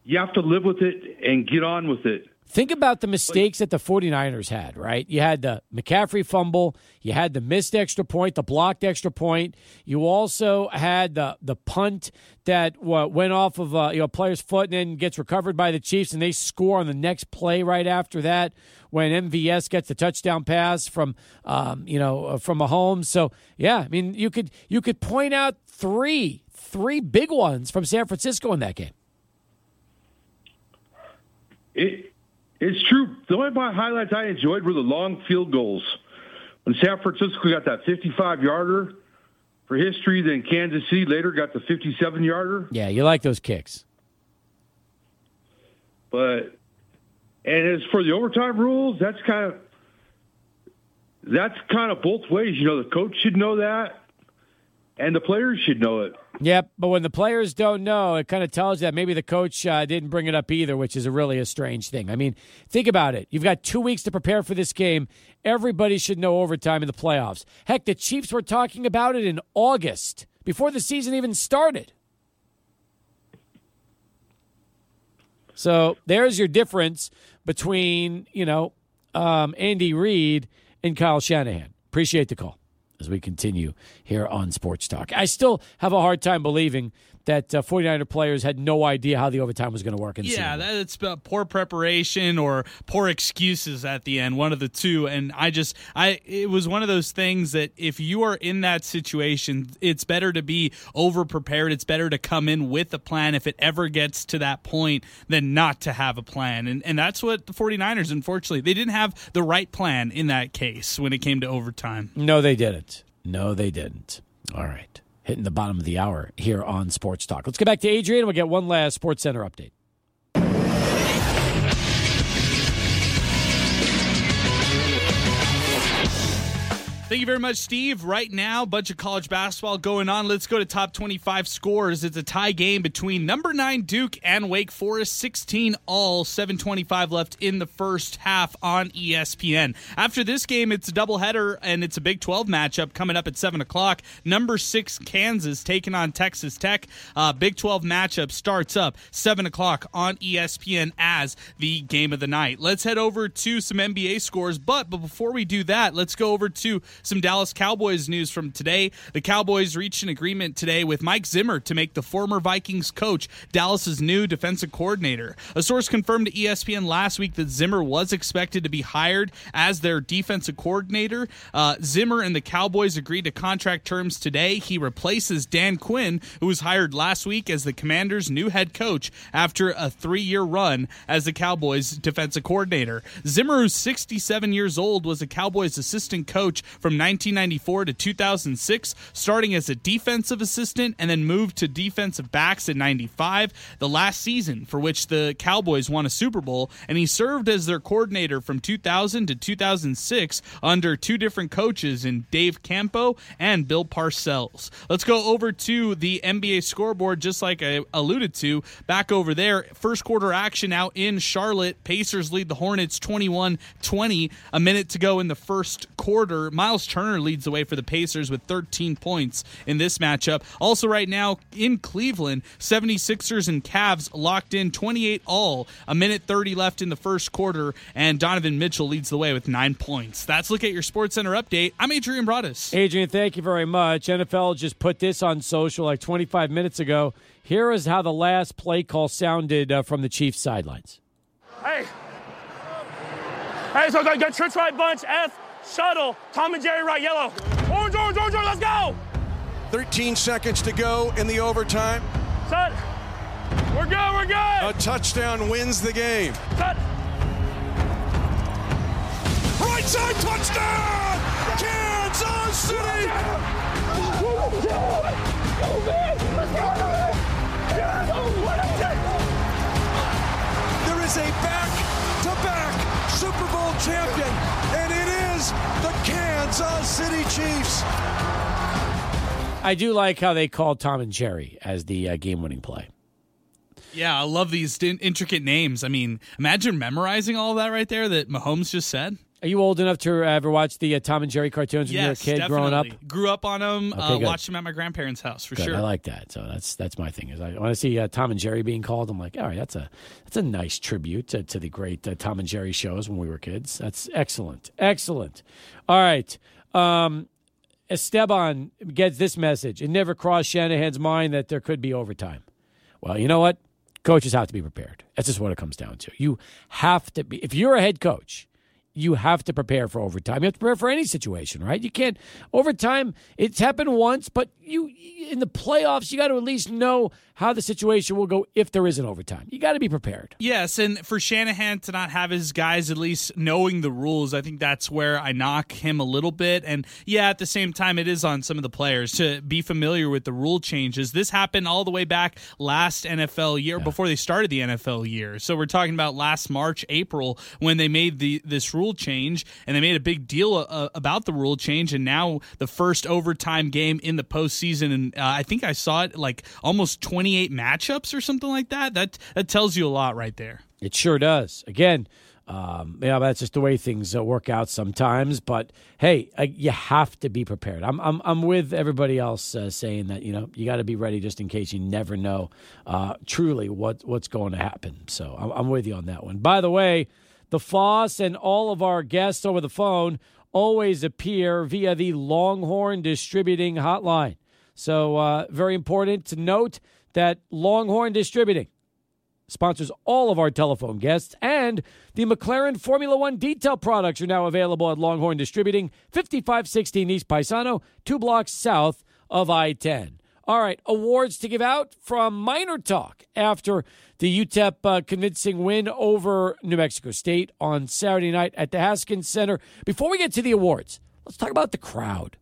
you have to live with it and get on with it. Think about the mistakes that the 49ers had, right? You had the McCaffrey fumble, you had the missed extra point, the blocked extra point. You also had the the punt that went off of uh, you know a player's foot and then gets recovered by the Chiefs, and they score on the next play right after that when MVS gets the touchdown pass from um, you know uh, from Mahomes. So yeah, I mean you could you could point out three three big ones from San Francisco in that game. It it's true. The only highlights I enjoyed were the long field goals. When San Francisco got that 55 yarder for history, then Kansas City later got the 57 yarder. Yeah, you like those kicks. But and as for the overtime rules, that's kind of that's kind of both ways. You know, the coach should know that, and the players should know it. Yep, but when the players don't know, it kind of tells you that maybe the coach uh, didn't bring it up either, which is a really a strange thing. I mean, think about it. You've got two weeks to prepare for this game. Everybody should know overtime in the playoffs. Heck, the Chiefs were talking about it in August before the season even started. So there's your difference between you know um, Andy Reid and Kyle Shanahan. Appreciate the call as we continue here on Sports Talk. I still have a hard time believing that uh, 49er players had no idea how the overtime was going to work. In Yeah, Bowl. that's about poor preparation or poor excuses at the end, one of the two. And I just, I, it was one of those things that if you are in that situation, it's better to be over prepared. It's better to come in with a plan if it ever gets to that point than not to have a plan. And and that's what the 49ers, unfortunately, they didn't have the right plan in that case when it came to overtime. No, they didn't. No, they didn't. All right. Hitting the bottom of the hour here on Sports Talk. Let's get back to Adrian. We'll get one last Sports Center update. Thank you very much, Steve. Right now, bunch of college basketball going on. Let's go to top 25 scores. It's a tie game between number 9 Duke and Wake Forest. 16 all, 725 left in the first half on ESPN. After this game, it's a doubleheader and it's a Big 12 matchup coming up at 7 o'clock. Number 6 Kansas taking on Texas Tech. Uh, Big 12 matchup starts up 7 o'clock on ESPN as the game of the night. Let's head over to some NBA scores, but, but before we do that, let's go over to some Dallas Cowboys news from today. The Cowboys reached an agreement today with Mike Zimmer to make the former Vikings coach Dallas's new defensive coordinator. A source confirmed to ESPN last week that Zimmer was expected to be hired as their defensive coordinator. Uh, Zimmer and the Cowboys agreed to contract terms today. He replaces Dan Quinn, who was hired last week as the Commanders' new head coach after a three-year run as the Cowboys' defensive coordinator. Zimmer, who's 67 years old, was a Cowboys assistant coach from 1994 to 2006, starting as a defensive assistant and then moved to defensive backs in 95, the last season for which the Cowboys won a Super Bowl, and he served as their coordinator from 2000 to 2006 under two different coaches in Dave Campo and Bill Parcells. Let's go over to the NBA scoreboard, just like I alluded to back over there. First quarter action out in Charlotte. Pacers lead the Hornets 21 20. A minute to go in the first quarter. Myles Turner leads the way for the Pacers with 13 points in this matchup. Also, right now in Cleveland, 76ers and Cavs locked in 28 all. A minute 30 left in the first quarter, and Donovan Mitchell leads the way with nine points. That's look at your Sports Center update. I'm Adrian Broadus. Adrian, thank you very much. NFL just put this on social like 25 minutes ago. Here is how the last play call sounded uh, from the Chiefs sidelines. Hey. Hey, so got, got Church right bunch, F, shuttle, Tom and Jerry right yellow. Orange, orange, orange, orange, let's go! 13 seconds to go in the overtime. Set. We're good, we're good! A touchdown wins the game. Set. Right side touchdown! Kansas City! There is a back-to-back Super Bowl champion, and it is the Kansas City Chiefs. I do like how they called Tom and Jerry as the uh, game winning play. Yeah, I love these intricate names. I mean, imagine memorizing all that right there that Mahomes just said. Are you old enough to ever watch the uh, Tom and Jerry cartoons when yes, you were a kid definitely. growing up? Grew up on them. Okay, uh, watched them at my grandparents' house for Good, sure. I like that. So that's that's my thing. Is I want to see uh, Tom and Jerry being called. I'm like, all right, that's a that's a nice tribute to, to the great uh, Tom and Jerry shows when we were kids. That's excellent, excellent. All right, um, Esteban gets this message. It never crossed Shanahan's mind that there could be overtime. Well, you know what? Coaches have to be prepared. That's just what it comes down to. You have to be. If you're a head coach, you have to prepare for overtime. You have to prepare for any situation, right? You can't overtime. It's happened once, but you in the playoffs, you got to at least know how the situation will go if there is an overtime. You got to be prepared. Yes, and for Shanahan to not have his guys at least knowing the rules, I think that's where I knock him a little bit. And yeah, at the same time, it is on some of the players to be familiar with the rule changes. This happened all the way back last NFL year before they started the NFL year. So we're talking about last March, April when they made the this rule change, and they made a big deal uh, about the rule change. And now the first overtime game in the postseason, and uh, I think I saw it like almost 28 matchups or something like that. That that tells you a lot right there. It sure does. Again, um, yeah, that's just the way things uh, work out sometimes. But hey, you have to be prepared. I'm I'm I'm with everybody else uh, saying that you know you got to be ready just in case you never know uh, truly what what's going to happen. So I'm, I'm with you on that one. By the way, the Foss and all of our guests over the phone always appear via the Longhorn Distributing Hotline. So uh, very important to note that Longhorn Distributing sponsors all of our telephone guests, and the McLaren Formula One detail products are now available at Longhorn Distributing, 5516 East Paisano, two blocks south of I 10. All right, awards to give out from Miner Talk after the UTEP uh, convincing win over New Mexico State on Saturday night at the Haskins Center. Before we get to the awards, let's talk about the crowd.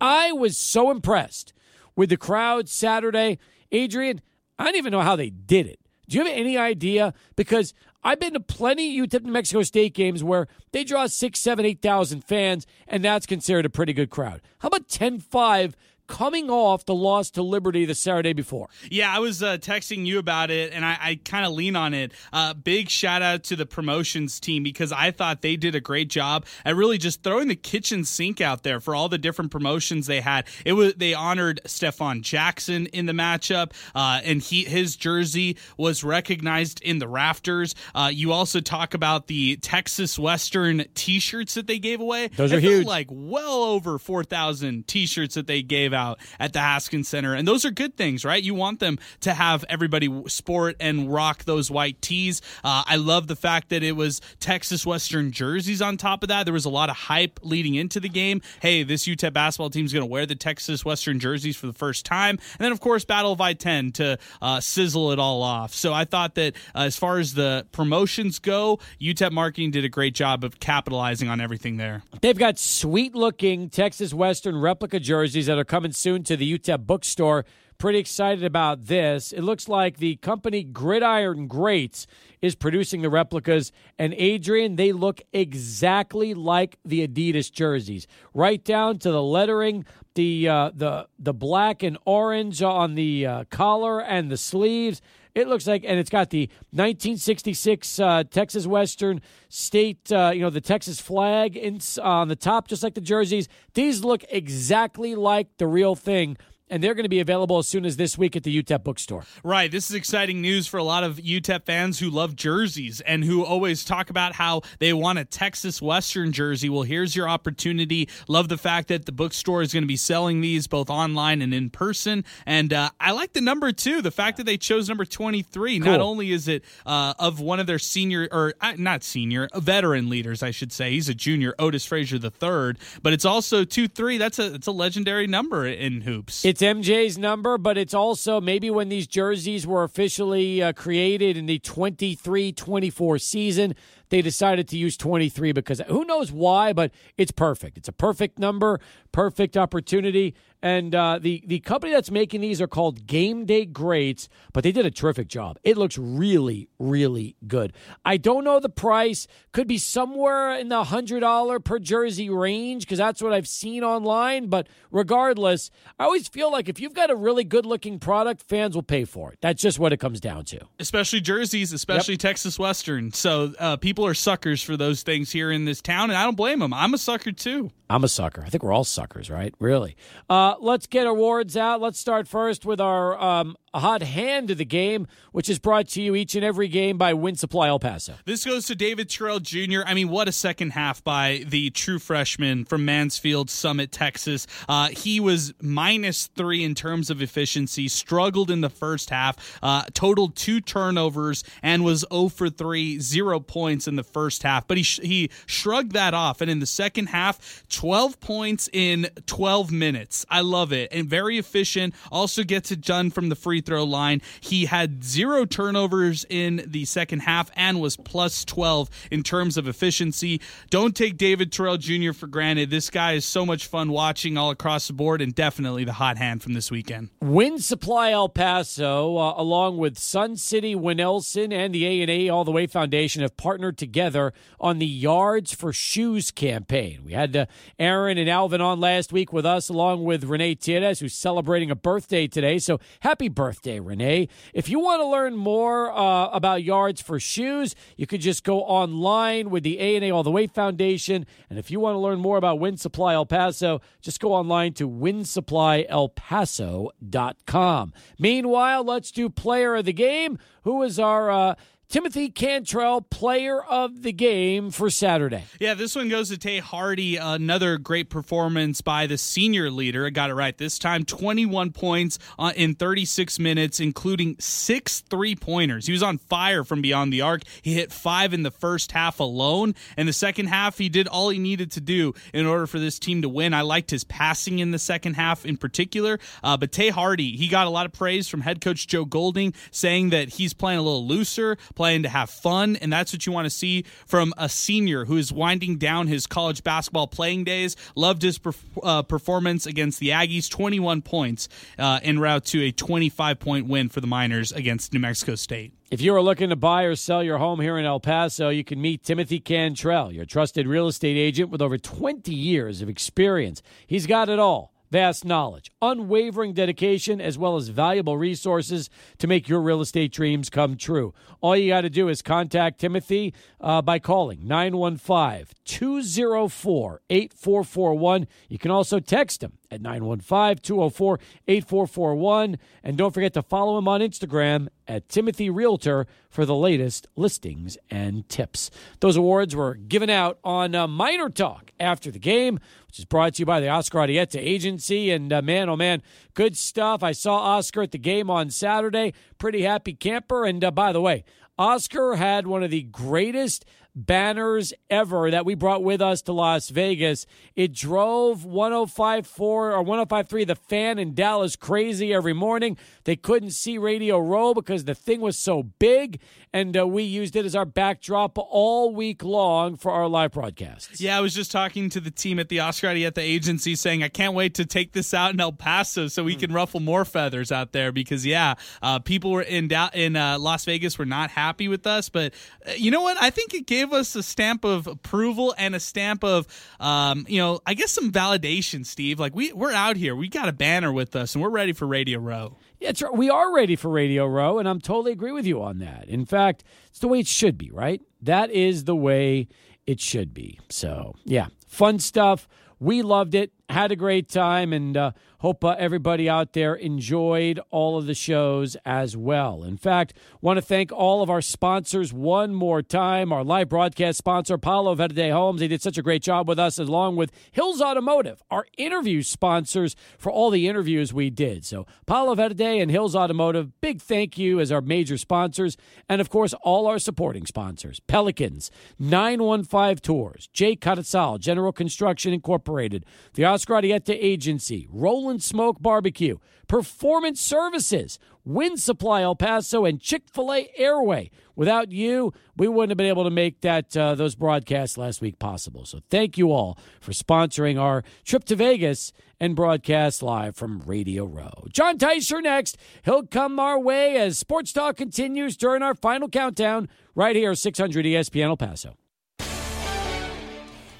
I was so impressed with the crowd Saturday. Adrian, I don't even know how they did it. Do you have any idea? Because I've been to plenty of UTEP New Mexico State games where they draw six, seven, eight thousand fans, and that's considered a pretty good crowd. How about 10 5 coming off the loss to Liberty the Saturday before? Yeah, I was uh, texting you about it, and I, I kind of lean on it. Uh, big shout out to the promotions team because I thought they did a great job at really just throwing the kitchen sink out there for all the different promotions they had. It was they honored Stefon Jackson in the matchup, uh, and he his jersey was recognized in the rafters. Uh, you also talk about the Texas Western T-shirts that they gave away. Those are huge. Like well over four thousand T-shirts that they gave out at the Haskins Center, and those are good things, right? You want them to have everybody sport and rock those white tees. Uh, I love the fact that it was Texas Western jerseys on top of that. There was a lot of hype leading into the game. Hey, this UTEP basketball team is going to wear the Texas Western jerseys for the first time, and then of course Battle of I-10 to uh, sizzle it all off. So I thought that uh, as far as the promotions go, UTEP marketing did a great job of capitalizing on everything there. They've got sweet looking Texas Western replica jerseys that are coming soon to the UTEP bookstore. Pretty excited about this. It looks like the company Gridiron Greats is producing the replicas. And Adrian, they look exactly like the Adidas jerseys, right down to the lettering, the uh, the the black and orange on the uh, collar and the sleeves. It looks like, and it's got the 1966 uh, Texas Western State, uh, you know, the Texas flag in, on the top, just like the jerseys. These look exactly like the real thing, and they're going to be available as soon as this week at the UTEP bookstore. Right. This is exciting news for a lot of UTEP fans who love jerseys and who always talk about how they want a Texas Western jersey. Well, here's your opportunity. Love the fact that the bookstore is going to be selling these both online and in person. And uh, I like the number two, the fact that they chose number 23. Not only is it uh, of one of their senior, or uh, not senior, veteran leaders, I should say. He's a junior, Otis Frazier the third, but it's also 2 3. That's a, it's a legendary number in hoops. It's MJ's number, but it's also maybe when these jerseys were officially uh, created in the 23 24 season, they decided to use 23 because who knows why, but it's perfect. It's a perfect number, perfect opportunity. And uh, the, the company that's making these are called Game Day Greats, but they did a terrific job. It looks really, really good. I don't know the price. Could be somewhere in the $100 per jersey range because that's what I've seen online. But regardless, I always feel like if you've got a really good looking product, fans will pay for it. That's just what it comes down to. especially jerseys, especially Texas Western. So uh, people are suckers for those things here in this town, and I don't blame them. I'm a sucker too. I'm a sucker. I think we're all suckers, right? Really. Uh, let's get awards out. Let's start first with our um, hot hand of the game, which is brought to you each and every game by Win Supply El Paso. This goes to David Terrell Jr. I mean, what a second half by the true freshman from Mansfield Summit, Texas. Uh, he was minus three in terms of efficiency, struggled in the first half, uh, totaled two turnovers, and was 0 for 3, zero points in the first half. But he, sh- he shrugged that off. And in the second half, 12 points in 12 minutes. I love it. And very efficient. Also gets it done from the free throw line. He had zero turnovers in the second half and was plus 12 in terms of efficiency. Don't take David Terrell Jr. for granted. This guy is so much fun watching all across the board and definitely the hot hand from this weekend. Win Supply El Paso, uh, along with Sun City, Winelson, and the A and A All the Way Foundation, have partnered together on the Yards for Shoes campaign. We had uh, Aaron and Alvin on last week with us, along with Renee Tierres, who's celebrating a birthday today. So happy birthday, Renee! If you want to learn more uh, about Yards for Shoes, you could just go online with the A and A All the Way Foundation. And if you want to learn more about Win Supply El Paso, just go online to windsupplyelpaso.com. Meanwhile, let's do player of the game. Who is our uh, Timothy Cantrell player of the game for Saturday? Yeah, this one goes to Tay Hardy. Another great performance by the senior leader. I got it right this time. 21 points uh, in 36 minutes, including six three pointers. He was on fire from beyond the arc. He hit five in the first half alone. In the second half, he did all he needed to do in order for this team to win. I liked his passing in the second half in particular. Uh, but Tay Hardy, he got a lot of praise from head coach Joe Golding, saying that he's playing a little looser, playing to have fun, and that's what you want to see from a senior who is winding down his college basketball playing days. Loved his perf- uh, performance against the Aggies, 21 points uh, en route to a 25 point win for the Miners against New Mexico State. If you are looking to buy or sell your home here in El Paso, you can meet Timothy Cantrell, your trusted real estate agent with over 20 years of experience. He's got it all vast knowledge, unwavering dedication, as well as valuable resources to make your real estate dreams come true. All you got to do is contact Timothy uh, by calling 915 204 8441. You can also text him at 915 204 8441. And don't forget to follow him on Instagram at Timothy Realtor for the latest listings and tips. Those awards were given out on uh, Miner Talk after the game, which is brought to you by the Oscar Arietta Agency. And uh, man, oh man, good stuff. I saw Oscar at the game on Saturday. Pretty happy camper. And uh, by the way, Oscar had one of the greatest banners ever that we brought with us to Las Vegas. It drove 1054 or 1053 the fan in Dallas crazy every morning. They couldn't see Radio Row because the thing was so big and uh, we used it as our backdrop all week long for our live broadcasts. Yeah, I was just talking to the team at the Oscar at the agency saying I can't wait to take this out in El Paso so we Hmm. can ruffle more feathers out there because yeah, uh, people were in Da- in uh, Las Vegas were not happy with us, but uh, you know what? I think it gave us a stamp of approval and a stamp of um, you know, I guess some validation, Steve. Like we we're out here. We got a banner with us and we're ready for Radio Row. Yeah, it's, we are ready for Radio Row, and I'm totally agree with you on that. In fact, it's the way it should be, right? That is the way it should be. So, yeah, fun stuff. We loved it, had a great time, and uh, hope uh, everybody out there enjoyed all of the shows as well. In fact, want to thank all of our sponsors one more time. Our live broadcast sponsor, Palo Verde Homes. They did such a great job with us, along with Hills Automotive, our interview sponsors for all the interviews we did. So, Palo Verde and Hills Automotive, big thank you as our major sponsors. And of course, all our supporting sponsors Pelicans, 915 Tours, Jay Catassal, General Construction Incorporated, the Oscar Arietta Agency, Roland Smoke Barbecue, Performance Services, Win Supply El Paso, and Chick fil A Airway. Without you, we wouldn't have been able to make that uh, those broadcasts last week possible. So thank you all for sponsoring our trip to Vegas and broadcast live from Radio Row. John Teicher next. He'll come our way as Sports Talk continues during our final countdown right here, 600 ESPN El Paso.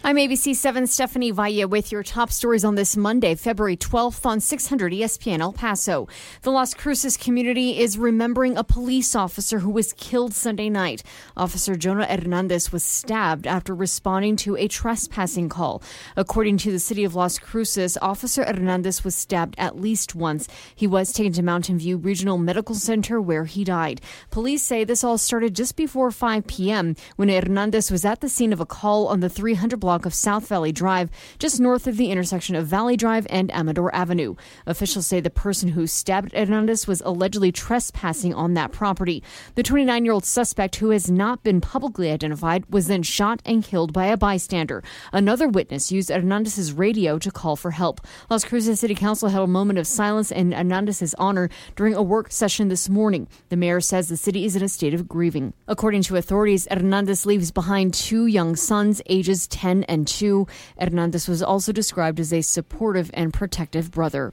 I'm ABC 7 Stephanie Valle with your top stories on this Monday, February 12th on 600 ESPN El Paso. The Las Cruces community is remembering a police officer who was killed Sunday night. Officer Jonah Hernandez was stabbed after responding to a trespassing call. According to the city of Las Cruces, Officer Hernandez was stabbed at least once. He was taken to Mountain View Regional Medical Center where he died. Police say this all started just before 5 p.m. when Hernandez was at the scene of a call on the 300 block of South Valley Drive, just north of the intersection of Valley Drive and Amador Avenue. Officials say the person who stabbed Hernandez was allegedly trespassing on that property. The 29 year old suspect, who has not been publicly identified, was then shot and killed by a bystander. Another witness used Hernandez's radio to call for help. Las Cruces City Council held a moment of silence in Hernandez's honor during a work session this morning. The mayor says the city is in a state of grieving. According to authorities, Hernandez leaves behind two young sons, ages 10 and 2. Hernandez was also described as a supportive and protective brother.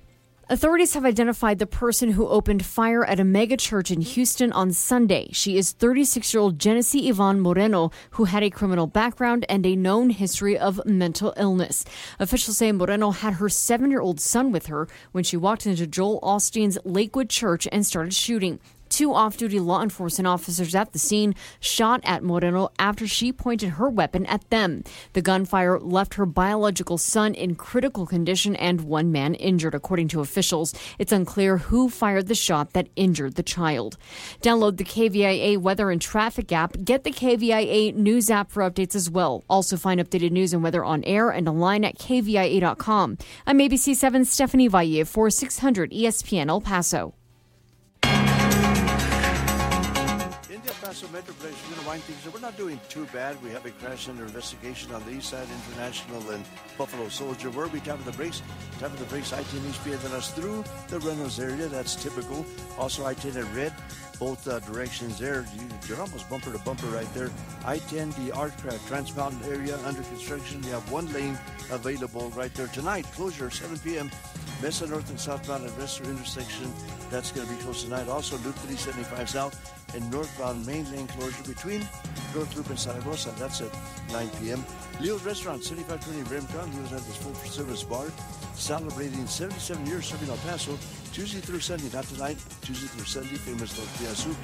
Authorities have identified the person who opened fire at a mega church in Houston on Sunday. She is 36 year old Genesse Ivonne Moreno, who had a criminal background and a known history of mental illness. Officials say Moreno had her seven year old son with her when she walked into Joel Osteen's Lakewood Church and started shooting. Two off duty law enforcement officers at the scene shot at Moreno after she pointed her weapon at them. The gunfire left her biological son in critical condition and one man injured, according to officials. It's unclear who fired the shot that injured the child. Download the KVIA weather and traffic app. Get the KVIA news app for updates as well. Also find updated news and weather on air and online at KVIA.com. I'm ABC7 Stephanie Valle for 600 ESPN El Paso. Paso Metroplex, we're going to wind things up. We're not doing too bad. We have a crash under investigation on the east side, International and Buffalo Soldier. Where we tapping the brakes? Tapping the brakes, I-10 East being us through the Reynolds area. That's typical. Also, I-10 at red, both uh, directions there. You, you're almost bumper to bumper right there. I-10, the Artcraft Trans Mountain area under construction. You have one lane available right there tonight. Closure 7 p.m. Mesa North and southbound at Resler intersection. That's going to be closed tonight. Also, Loop 375 South and northbound main lane closure between North Loop and Zaragoza. That's at 9 p.m. Leo's Restaurant, 7520 Remcon. Leo's has this full service bar celebrating 77 years serving El Paso. Tuesday through Sunday, not tonight, Tuesday through Sunday, famous tortilla soup.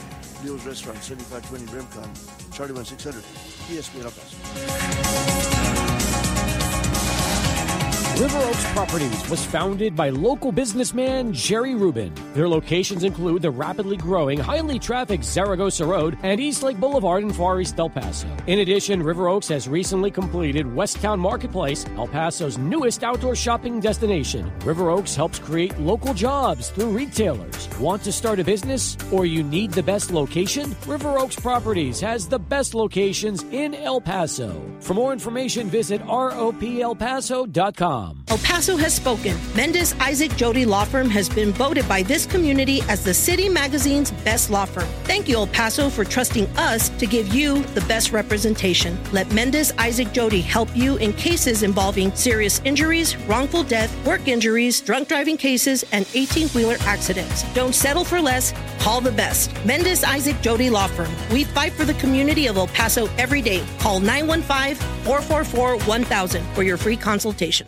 Leo's Restaurant, 7520 Remcon, Charlie 1600, ESPN El Paso. River Oaks Properties was founded by local businessman Jerry Rubin. Their locations include the rapidly growing, highly trafficked Zaragoza Road and East Lake Boulevard in Far East El Paso. In addition, River Oaks has recently completed Westtown Marketplace, El Paso's newest outdoor shopping destination. River Oaks helps create local jobs through retailers. Want to start a business or you need the best location? River Oaks Properties has the best locations in El Paso. For more information, visit roplpaso.com. El Paso has spoken. Mendes Isaac Jody Law Firm has been voted by this community as the City Magazine's best law firm. Thank you, El Paso, for trusting us to give you the best representation. Let Mendes Isaac Jody help you in cases involving serious injuries, wrongful death, work injuries, drunk driving cases, and 18 wheeler accidents. Don't settle for less. Call the best. Mendes Isaac Jody Law Firm. We fight for the community of El Paso every day. Call 915 444 1000 for your free consultation.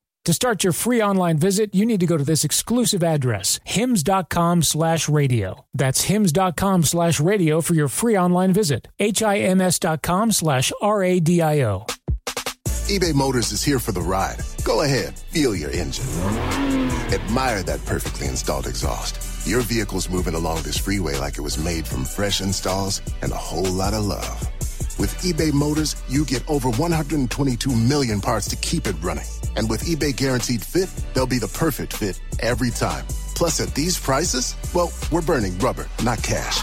To start your free online visit, you need to go to this exclusive address, hims.com slash radio. That's hims.com slash radio for your free online visit. H-I-M-S dot slash R-A-D-I-O. eBay Motors is here for the ride. Go ahead, feel your engine. Admire that perfectly installed exhaust. Your vehicle's moving along this freeway like it was made from fresh installs and a whole lot of love. With eBay Motors, you get over 122 million parts to keep it running. And with eBay Guaranteed Fit, they'll be the perfect fit every time. Plus, at these prices, well, we're burning rubber, not cash.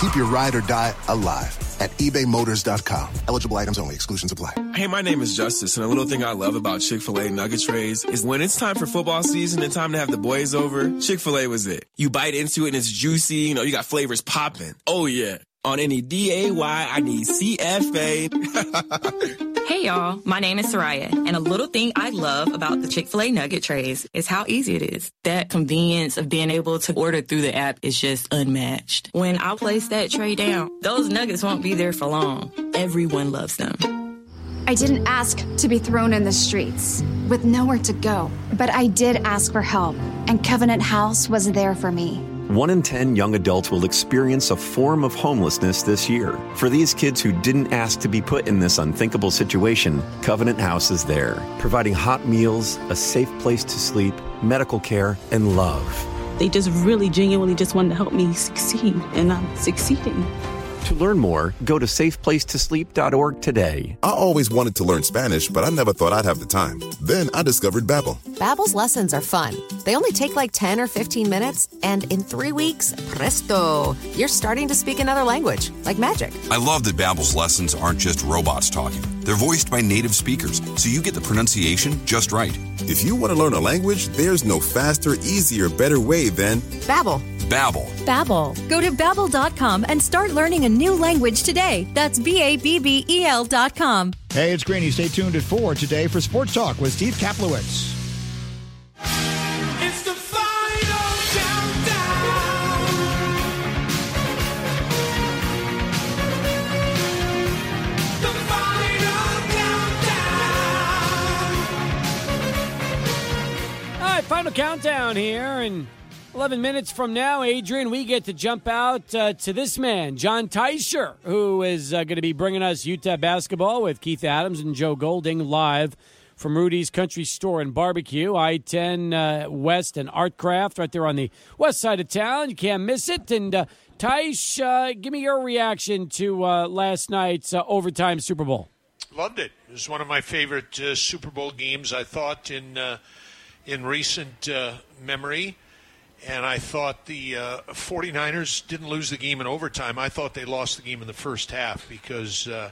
Keep your ride or die alive at ebaymotors.com. Eligible items only, exclusions apply. Hey, my name is Justice, and a little thing I love about Chick fil A nugget trays is when it's time for football season and time to have the boys over, Chick fil A was it. You bite into it and it's juicy, you know, you got flavors popping. Oh, yeah. On any DAY, I need CFA. Hey y'all, my name is Soraya, and a little thing I love about the Chick-fil-A nugget trays is how easy it is. That convenience of being able to order through the app is just unmatched. When I place that tray down, those nuggets won't be there for long. Everyone loves them. I didn't ask to be thrown in the streets with nowhere to go, but I did ask for help, and Covenant House was there for me. One in 10 young adults will experience a form of homelessness this year. For these kids who didn't ask to be put in this unthinkable situation, Covenant House is there, providing hot meals, a safe place to sleep, medical care, and love. They just really genuinely just wanted to help me succeed, and I'm succeeding. To learn more, go to safeplacetosleep.org today. I always wanted to learn Spanish, but I never thought I'd have the time. Then I discovered Babbel. Babbel's lessons are fun. They only take like 10 or 15 minutes, and in three weeks, presto, you're starting to speak another language, like magic. I love that Babbel's lessons aren't just robots talking. They're voiced by native speakers, so you get the pronunciation just right. If you want to learn a language, there's no faster, easier, better way than Babbel. Babbel. Babbel. Go to babbel.com and start learning a new language today. That's B A B B E L dot com. Hey, it's Greeny. Stay tuned at 4 today for Sports Talk with Steve Kaplowitz. Final countdown here, and 11 minutes from now, Adrian, we get to jump out uh, to this man, John Teicher, who is uh, going to be bringing us UTEP basketball with Keitha Adams and Joe Golding live from Rudy's Country Store and Barbecue, I 10 uh, West and Artcraft, right there on the west side of town. You can't miss it. And uh, uh, give me your reaction to uh, last night's uh, overtime Super Bowl. Loved it. It was one of my favorite Super Bowl games. I thought in in recent uh, memory, and I thought the uh, 49ers didn't lose the game in overtime. I thought they lost the game in the first half because, uh,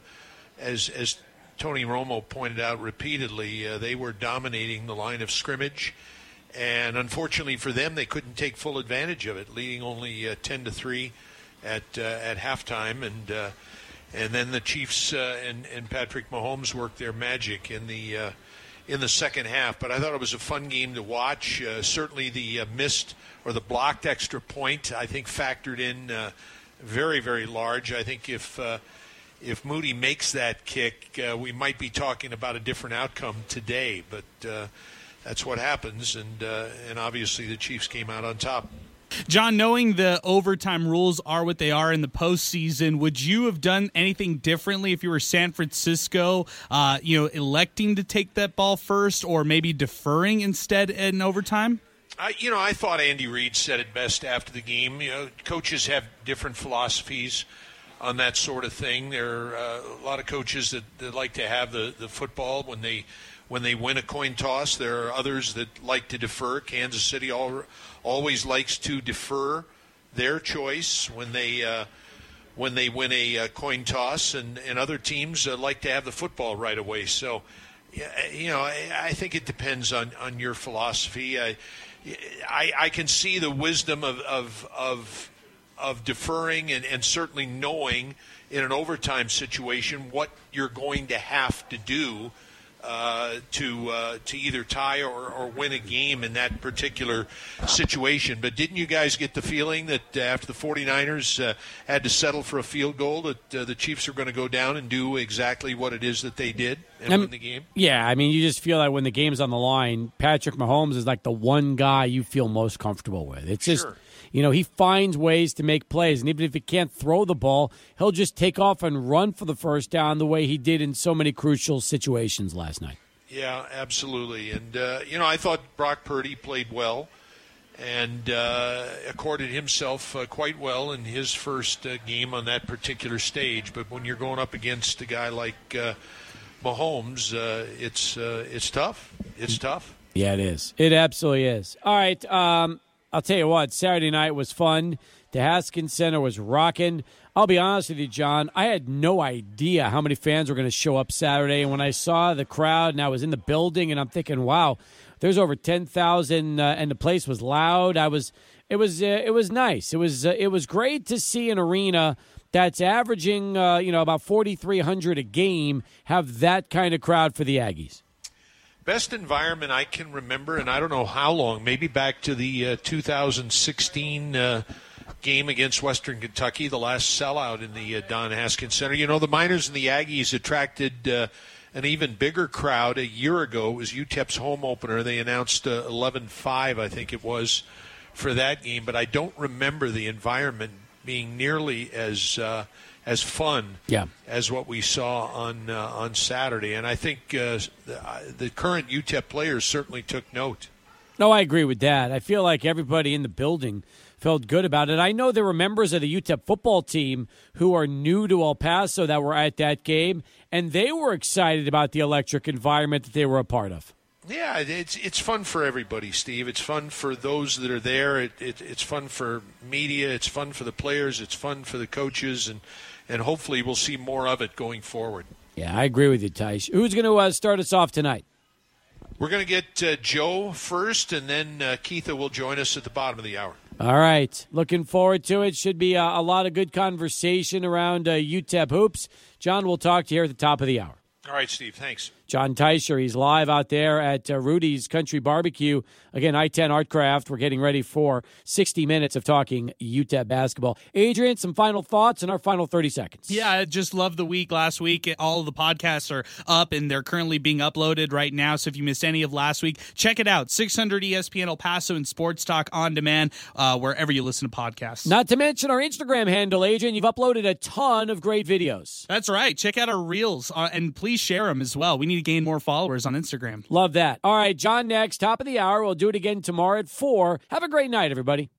as as Tony Romo pointed out repeatedly, uh, they were dominating the line of scrimmage. And unfortunately for them, they couldn't take full advantage of it, leading only uh, 10 to 3 at uh, at halftime. And and then the Chiefs and and Patrick Mahomes worked their magic in the in the second half. But I thought it was a fun game to watch. Uh, certainly the uh, missed or the blocked extra point, I think, factored in uh, very very large. I think if uh, if Moody makes that kick, uh, we might be talking about a different outcome today. But uh, that's what happens, and and obviously the Chiefs came out on top. John, knowing the overtime rules are what they are in the postseason, would you have done anything differently if you were San Francisco? Uh, you know, electing to take that ball first, or maybe deferring instead in overtime. I, you know, I thought Andy Reid said it best after the game. You know, coaches have different philosophies on that sort of thing. There are uh, a lot of coaches that, that like to have the, the football when they when they win a coin toss. There are others that like to defer. Kansas City all, always likes to defer their choice when they uh, when they win a uh, coin toss, and, and other teams uh, like to have the football right away. So, you know, I, I think it depends on, on your philosophy. I, I, I can see the wisdom of of of, of deferring and, and certainly knowing in an overtime situation what you're going to have to do uh, to uh, to either tie or, or win a game in that particular situation. But didn't you guys get the feeling that uh, after the 49ers uh, had to settle for a field goal that uh, the Chiefs are going to go down and do exactly what it is that they did and Um, win the game? Yeah, I mean, you just feel that when the game's on the line, Patrick Mahomes is like the one guy you feel most comfortable with. It's just, you know, he finds ways to make plays, and even if he can't throw the ball, he'll just take off and run for the first down the way he did in so many crucial situations last night. Yeah, absolutely. And, uh, you know, I thought Brock Purdy played well and uh, accorded himself uh, quite well in his first uh, game on that particular stage. But when you're going up against a guy like uh, Mahomes, uh, it's, uh, it's tough. It's tough. Yeah, it is. It absolutely is. All right. Um, I'll tell you what, Saturday night was fun. The Haskins Center was rocking. I'll be honest with you, John. I had no idea how many fans were going to show up Saturday. And when I saw the crowd and I was in the building and I'm thinking, wow, there's over 10,000 uh, and the place was loud. I was, it was, uh, it was nice. It was, uh, it was great to see an arena that's averaging, uh, you know, about 4,300 a game have that kind of crowd for the Aggies? Best environment I can remember, and I don't know how long, maybe back to the uh, 2016 uh, game against Western Kentucky, the last sellout in the uh, Don Haskins Center. You know, the Miners and the Aggies attracted uh, an even bigger crowd a year ago. It was UTEP's home opener. They announced 11 uh, 5, I think it was, for that game, but I don't remember the environment being nearly as uh, as fun yeah. as what we saw on uh, on Saturday. And I think uh, the, uh, the, current UTEP players certainly took note. No, I agree with that. I feel like everybody in the building felt good about it. I know there were members of the UTEP football team who are new to El Paso that were at that game, and they were excited about the electric environment that they were a part of. Yeah, it's it's fun for everybody, Steve. It's fun for those that are there. It, it, it's fun for media. It's fun for the players. It's fun for the coaches, and and hopefully we'll see more of it going forward. Yeah, I agree with you, Tice. Who's going to uh, start us off tonight? We're going to get uh, Joe first, and then uh, Keitha will join us at the bottom of the hour. All right. Looking forward to it. Should be a, a lot of good conversation around uh, UTEP hoops. John, we'll talk to you here at the top of the hour. All right, Steve. Thanks. John Teicher. He's live out there at uh, Rudy's Country Barbecue. Again, I 10 Artcraft. We're getting ready for 60 minutes of talking UTEP basketball. Adrian, some final thoughts in our final 30 seconds. Yeah, I just love the week last week. All of the podcasts are up and they're currently being uploaded right now. So if you missed any of last week, check it out 600 ESPN El Paso and Sports Talk on demand, uh, wherever you listen to podcasts. Not to mention our Instagram handle, Adrian. You've uploaded a ton of great videos. That's right. Check out our reels uh, and please share them as well. We need gain more followers on Instagram. Love that. All right, John, next, top of the hour. We'll do it again tomorrow at 4. Have a great night, everybody.